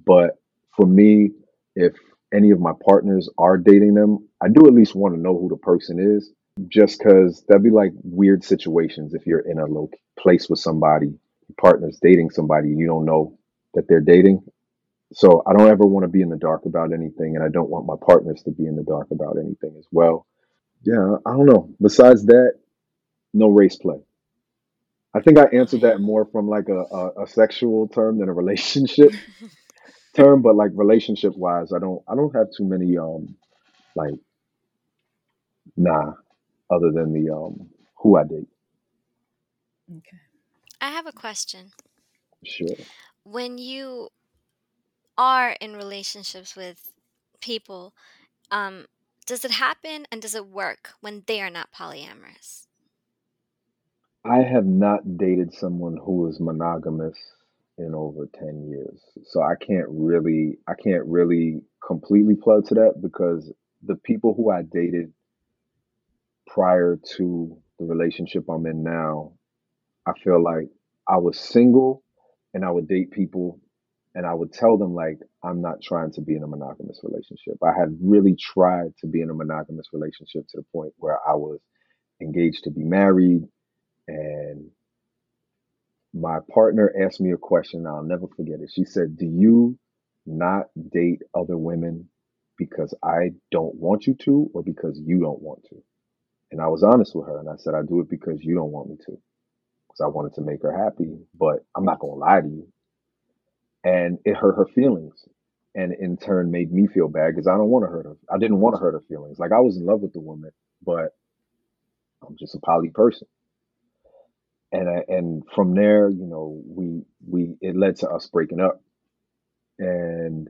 But for me, if any of my partners are dating them, I do at least want to know who the person is. Just because that'd be like weird situations if you're in a low place with somebody, your partner's dating somebody, and you don't know that they're dating. So I don't ever want to be in the dark about anything, and I don't want my partners to be in the dark about anything as well. Yeah, I don't know. Besides that, no race play. I think I answered that more from like a, a, a sexual term than a relationship term, but like relationship wise, I don't I don't have too many um like nah other than the um who I date. Okay. I have a question. Sure. When you are in relationships with people, um, does it happen and does it work when they are not polyamorous? I have not dated someone who is monogamous in over 10 years. So I can't really I can't really completely plug to that because the people who I dated prior to the relationship I'm in now, I feel like I was single and I would date people and I would tell them like I'm not trying to be in a monogamous relationship. I had really tried to be in a monogamous relationship to the point where I was engaged to be married and my partner asked me a question I'll never forget it. She said, "Do you not date other women because I don't want you to or because you don't want to?" And I was honest with her and I said, "I do it because you don't want me to." Because I wanted to make her happy, but I'm not going to lie to you. And it hurt her feelings and in turn made me feel bad because I don't want to hurt her. I didn't want to hurt her feelings. Like I was in love with the woman, but I'm just a poly person. And I, and from there, you know, we we it led to us breaking up. And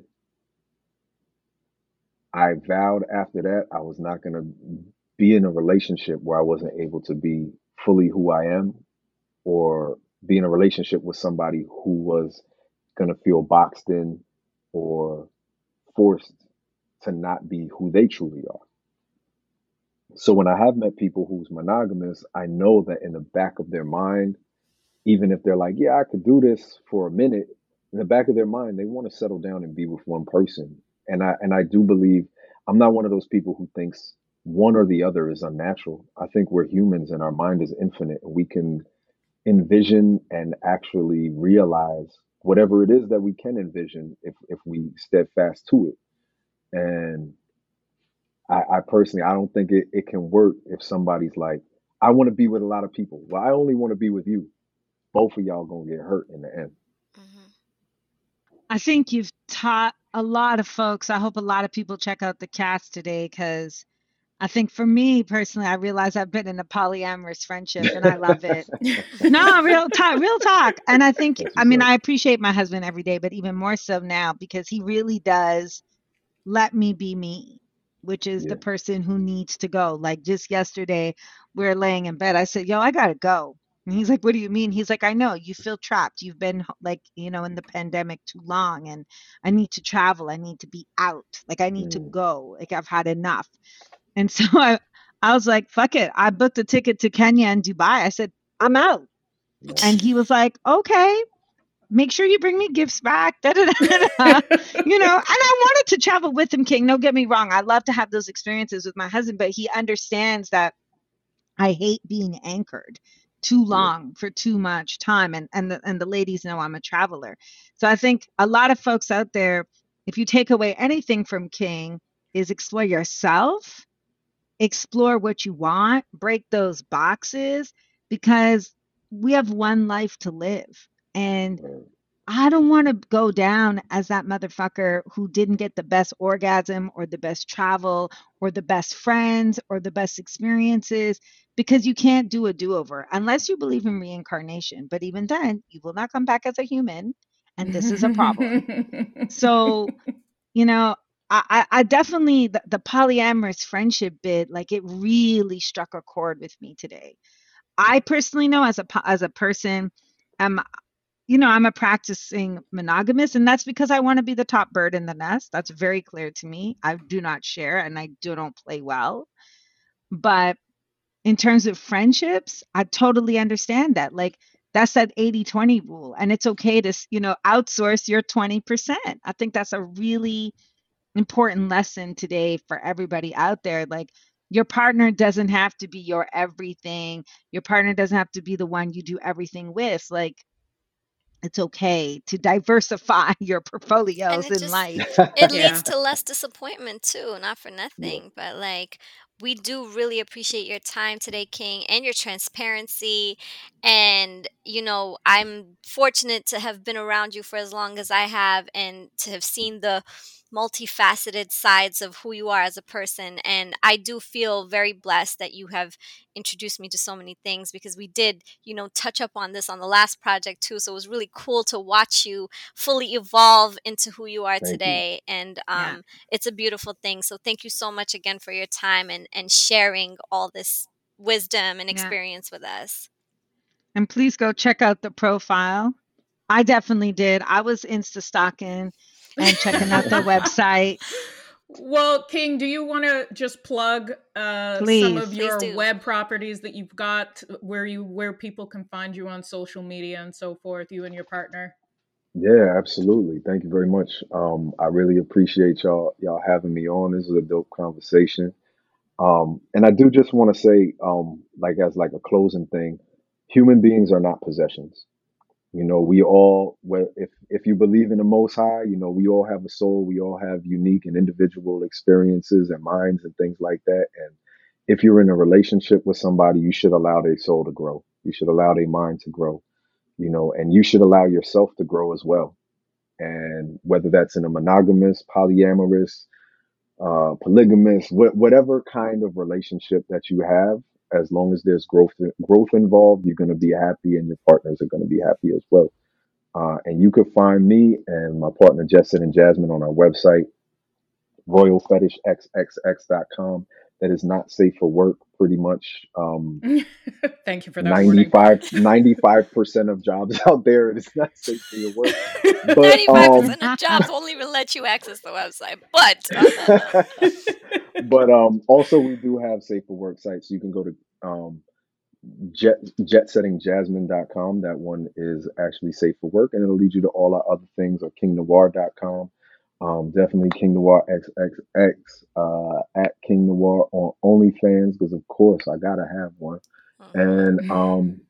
I vowed after that I was not going to be in a relationship where I wasn't able to be fully who I am or be in a relationship with somebody who was going to feel boxed in or forced to not be who they truly are. So when I have met people who's monogamous, I know that in the back of their mind, even if they're like, yeah, I could do this for a minute, in the back of their mind, they want to settle down and be with one person. And I and I do believe I'm not one of those people who thinks one or the other is unnatural. I think we're humans and our mind is infinite we can envision and actually realize whatever it is that we can envision if if we steadfast to it. And I, I personally I don't think it, it can work if somebody's like, I want to be with a lot of people. Well, I only want to be with you. Both of y'all gonna get hurt in the end. hmm I think you've taught a lot of folks. I hope a lot of people check out the cast today because I think for me personally, I realize I've been in a polyamorous friendship and I love it. No, real talk, real talk. And I think, I mean. I appreciate my husband every day, but even more so now because he really does let me be me, which is Yeah. the person who needs to go. Like just yesterday, we were laying in bed. I said, Yo, I gotta go. And he's like, What do you mean? He's like, I know you feel trapped. You've been like, you know, in the pandemic too long, and I need to travel. I need to be out. Like, I need to Mm, go. Like, I've had enough. And so I, I was like, Fuck it. I booked a ticket to Kenya and Dubai. I said, I'm out. And he was like, Okay make sure you bring me gifts back. Da, da, da. You know, and I wanted to travel with him, King. Don't get me wrong. I love to have those experiences with my husband, but he understands that I hate being anchored too Yeah. long for too much time. And and the, and the ladies know I'm a traveler. So I think a lot of folks out there, if you take away anything from King, is explore yourself, explore what you want, break those boxes, because we have one life to live. And I don't want to go down as that motherfucker who didn't get the best orgasm or the best travel or the best friends or the best experiences because you can't do a do over unless you believe in reincarnation. But even then, you will not come back as a human. And this is a problem. So, you know, I, I definitely, the, the polyamorous friendship bit, like it really struck a chord with me today. I personally know as a as a person, am you know, I'm a practicing monogamous, and that's because I want to be the top bird in the nest. That's very clear to me. I do not share and I do not play well. But in terms of friendships, I totally understand that. Like, that's that 80 20 rule. And it's okay to, you know, outsource your 20%. I think that's a really important lesson today for everybody out there. Like, your partner doesn't have to be your everything. Your partner doesn't have to be the one you do everything with. Like, it's okay to diversify your And portfolios it in just life. it yeah. leads to less disappointment too, not for yeah. nothing, but like we do really appreciate your time today, King, and your transparency. And, you know, I'm fortunate to have been around you for as long as I have and to have seen the multifaceted sides of who you are as a person. And I do feel very blessed that you have introduced me to so many things because we did, you know, touch up on this on the last project too. So it was really cool to watch you fully evolve into who you are Thank you. today. And Yeah. um, it's a beautiful thing. So thank you so much again for your time and, and sharing all this wisdom and Yeah. experience with us. And please go check out the profile. I definitely did. I was Insta stalking and checking out their website. well, King, do you want to just plug uh, some of Please your do. web properties that you've got, where you where people can find you on social media and so forth, you and your partner? Yeah, absolutely. Thank you very much. Um, I really appreciate y'all y'all having me on. This is a dope conversation. Um, and I do just want to say, um, like as like a closing thing, human beings are not possessions. You know, we all, if if you believe in the Most High, you know, we all have a soul. We all have unique and individual experiences and minds and things like that. And if you're in a relationship with somebody, you should allow their soul to grow. You should allow their mind to grow. You know, and you should allow yourself to grow as well. And whether that's in a monogamous, polyamorous, uh, polygamous, wh- whatever kind of relationship that you have, as long as there's growth growth involved, you're going to be happy, and your partners are going to be happy as well. Uh, and you can find me and my partner Jesset and Jasmine on our website, royalfetishxxx.com. That is not safe for work, pretty much. Um, Thank you for that warning. 95 percent of jobs out there, it is not safe for your work. But Ninety-five um, percent of jobs only won't even let you access the website. But but um, also we do have safe for work sites. You can go to um, jet jetsettingjasmine.com. That one is actually safe for work, and it'll lead you to all our other things or kingnoir.com. Um, definitely King Noir XXX uh, at King Noir on OnlyFans because of course I gotta have one. Mhm. And um,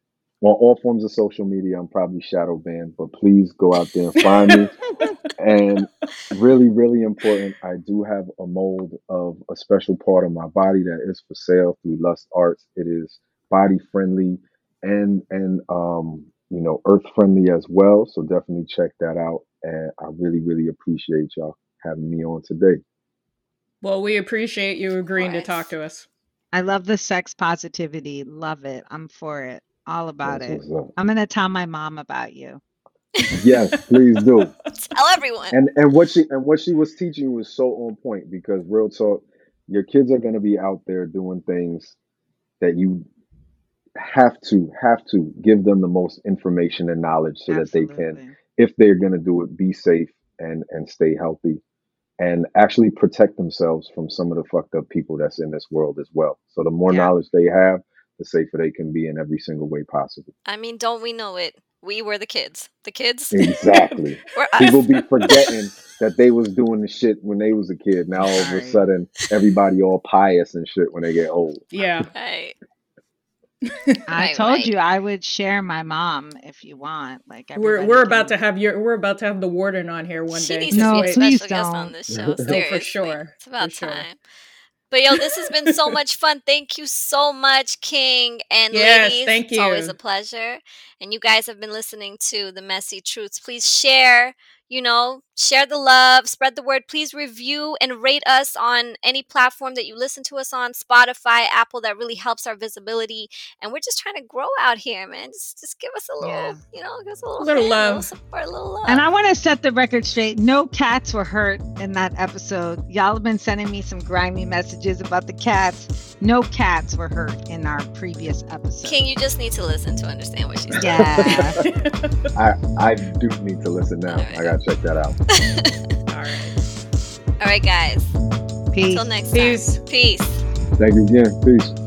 on all forms of social media. I'm probably shadow banned, but please go out there and find me. and really, really important, I do have a mold of a special part of my body that is for sale through Lust Arts. It is body friendly and and um you know earth friendly as well. So definitely check that out. And I really, really appreciate y'all having me on today. Well, we appreciate you agreeing to talk to us. I love the sex positivity. Love it. I'm for it. All about That's it. up. I'm gonna tell my mom about you. Yes, please do. Tell everyone. and and what she and what she was teaching was so on point because real talk your kids are going to be out there doing things that you have to have to give them the most information and knowledge so that they can if they're going to do it be safe and and stay healthy and actually protect themselves from some of the fucked up people that's in this world as well so the more Yeah. knowledge they have the safer they can be in every single way possible I mean, don't we know it? We were the kids. The kids exactly were people be forgetting that they was doing the shit when they was a kid. Now all of a sudden, everybody all pious and shit when they get old. Yeah. Right. I told right. you I would share my mom if you want. Like We're we're about to have your we're about to have the warden on here one she day. needs to No, to be a say- please special guest on don't. this show. No, for sure, It's about for sure. But yo, this has been so much fun. Thank you so much, King and Yes, ladies. thank you. It's always a pleasure. And you guys have been listening to the Messy Truths. Please share, you know, share the love, spread the word. Please review and rate us on any platform that you listen to us on, Spotify, Apple. That really helps our visibility. And we're just trying to grow out here, man. Just, just give us a little, Yeah. you know, give us a little, Little hand, a little love. support, a little love. And I want to set the record straight. No cats were hurt in that episode. Y'all have been sending me some grimy messages about the cats. No cats were hurt in our previous episode. King, you just need to listen to understand what she's saying. Yeah. I I do need to listen now. I gotta check that out. All right. All right, guys. Peace. Until next Peace. time. Peace. Thank you again. Peace.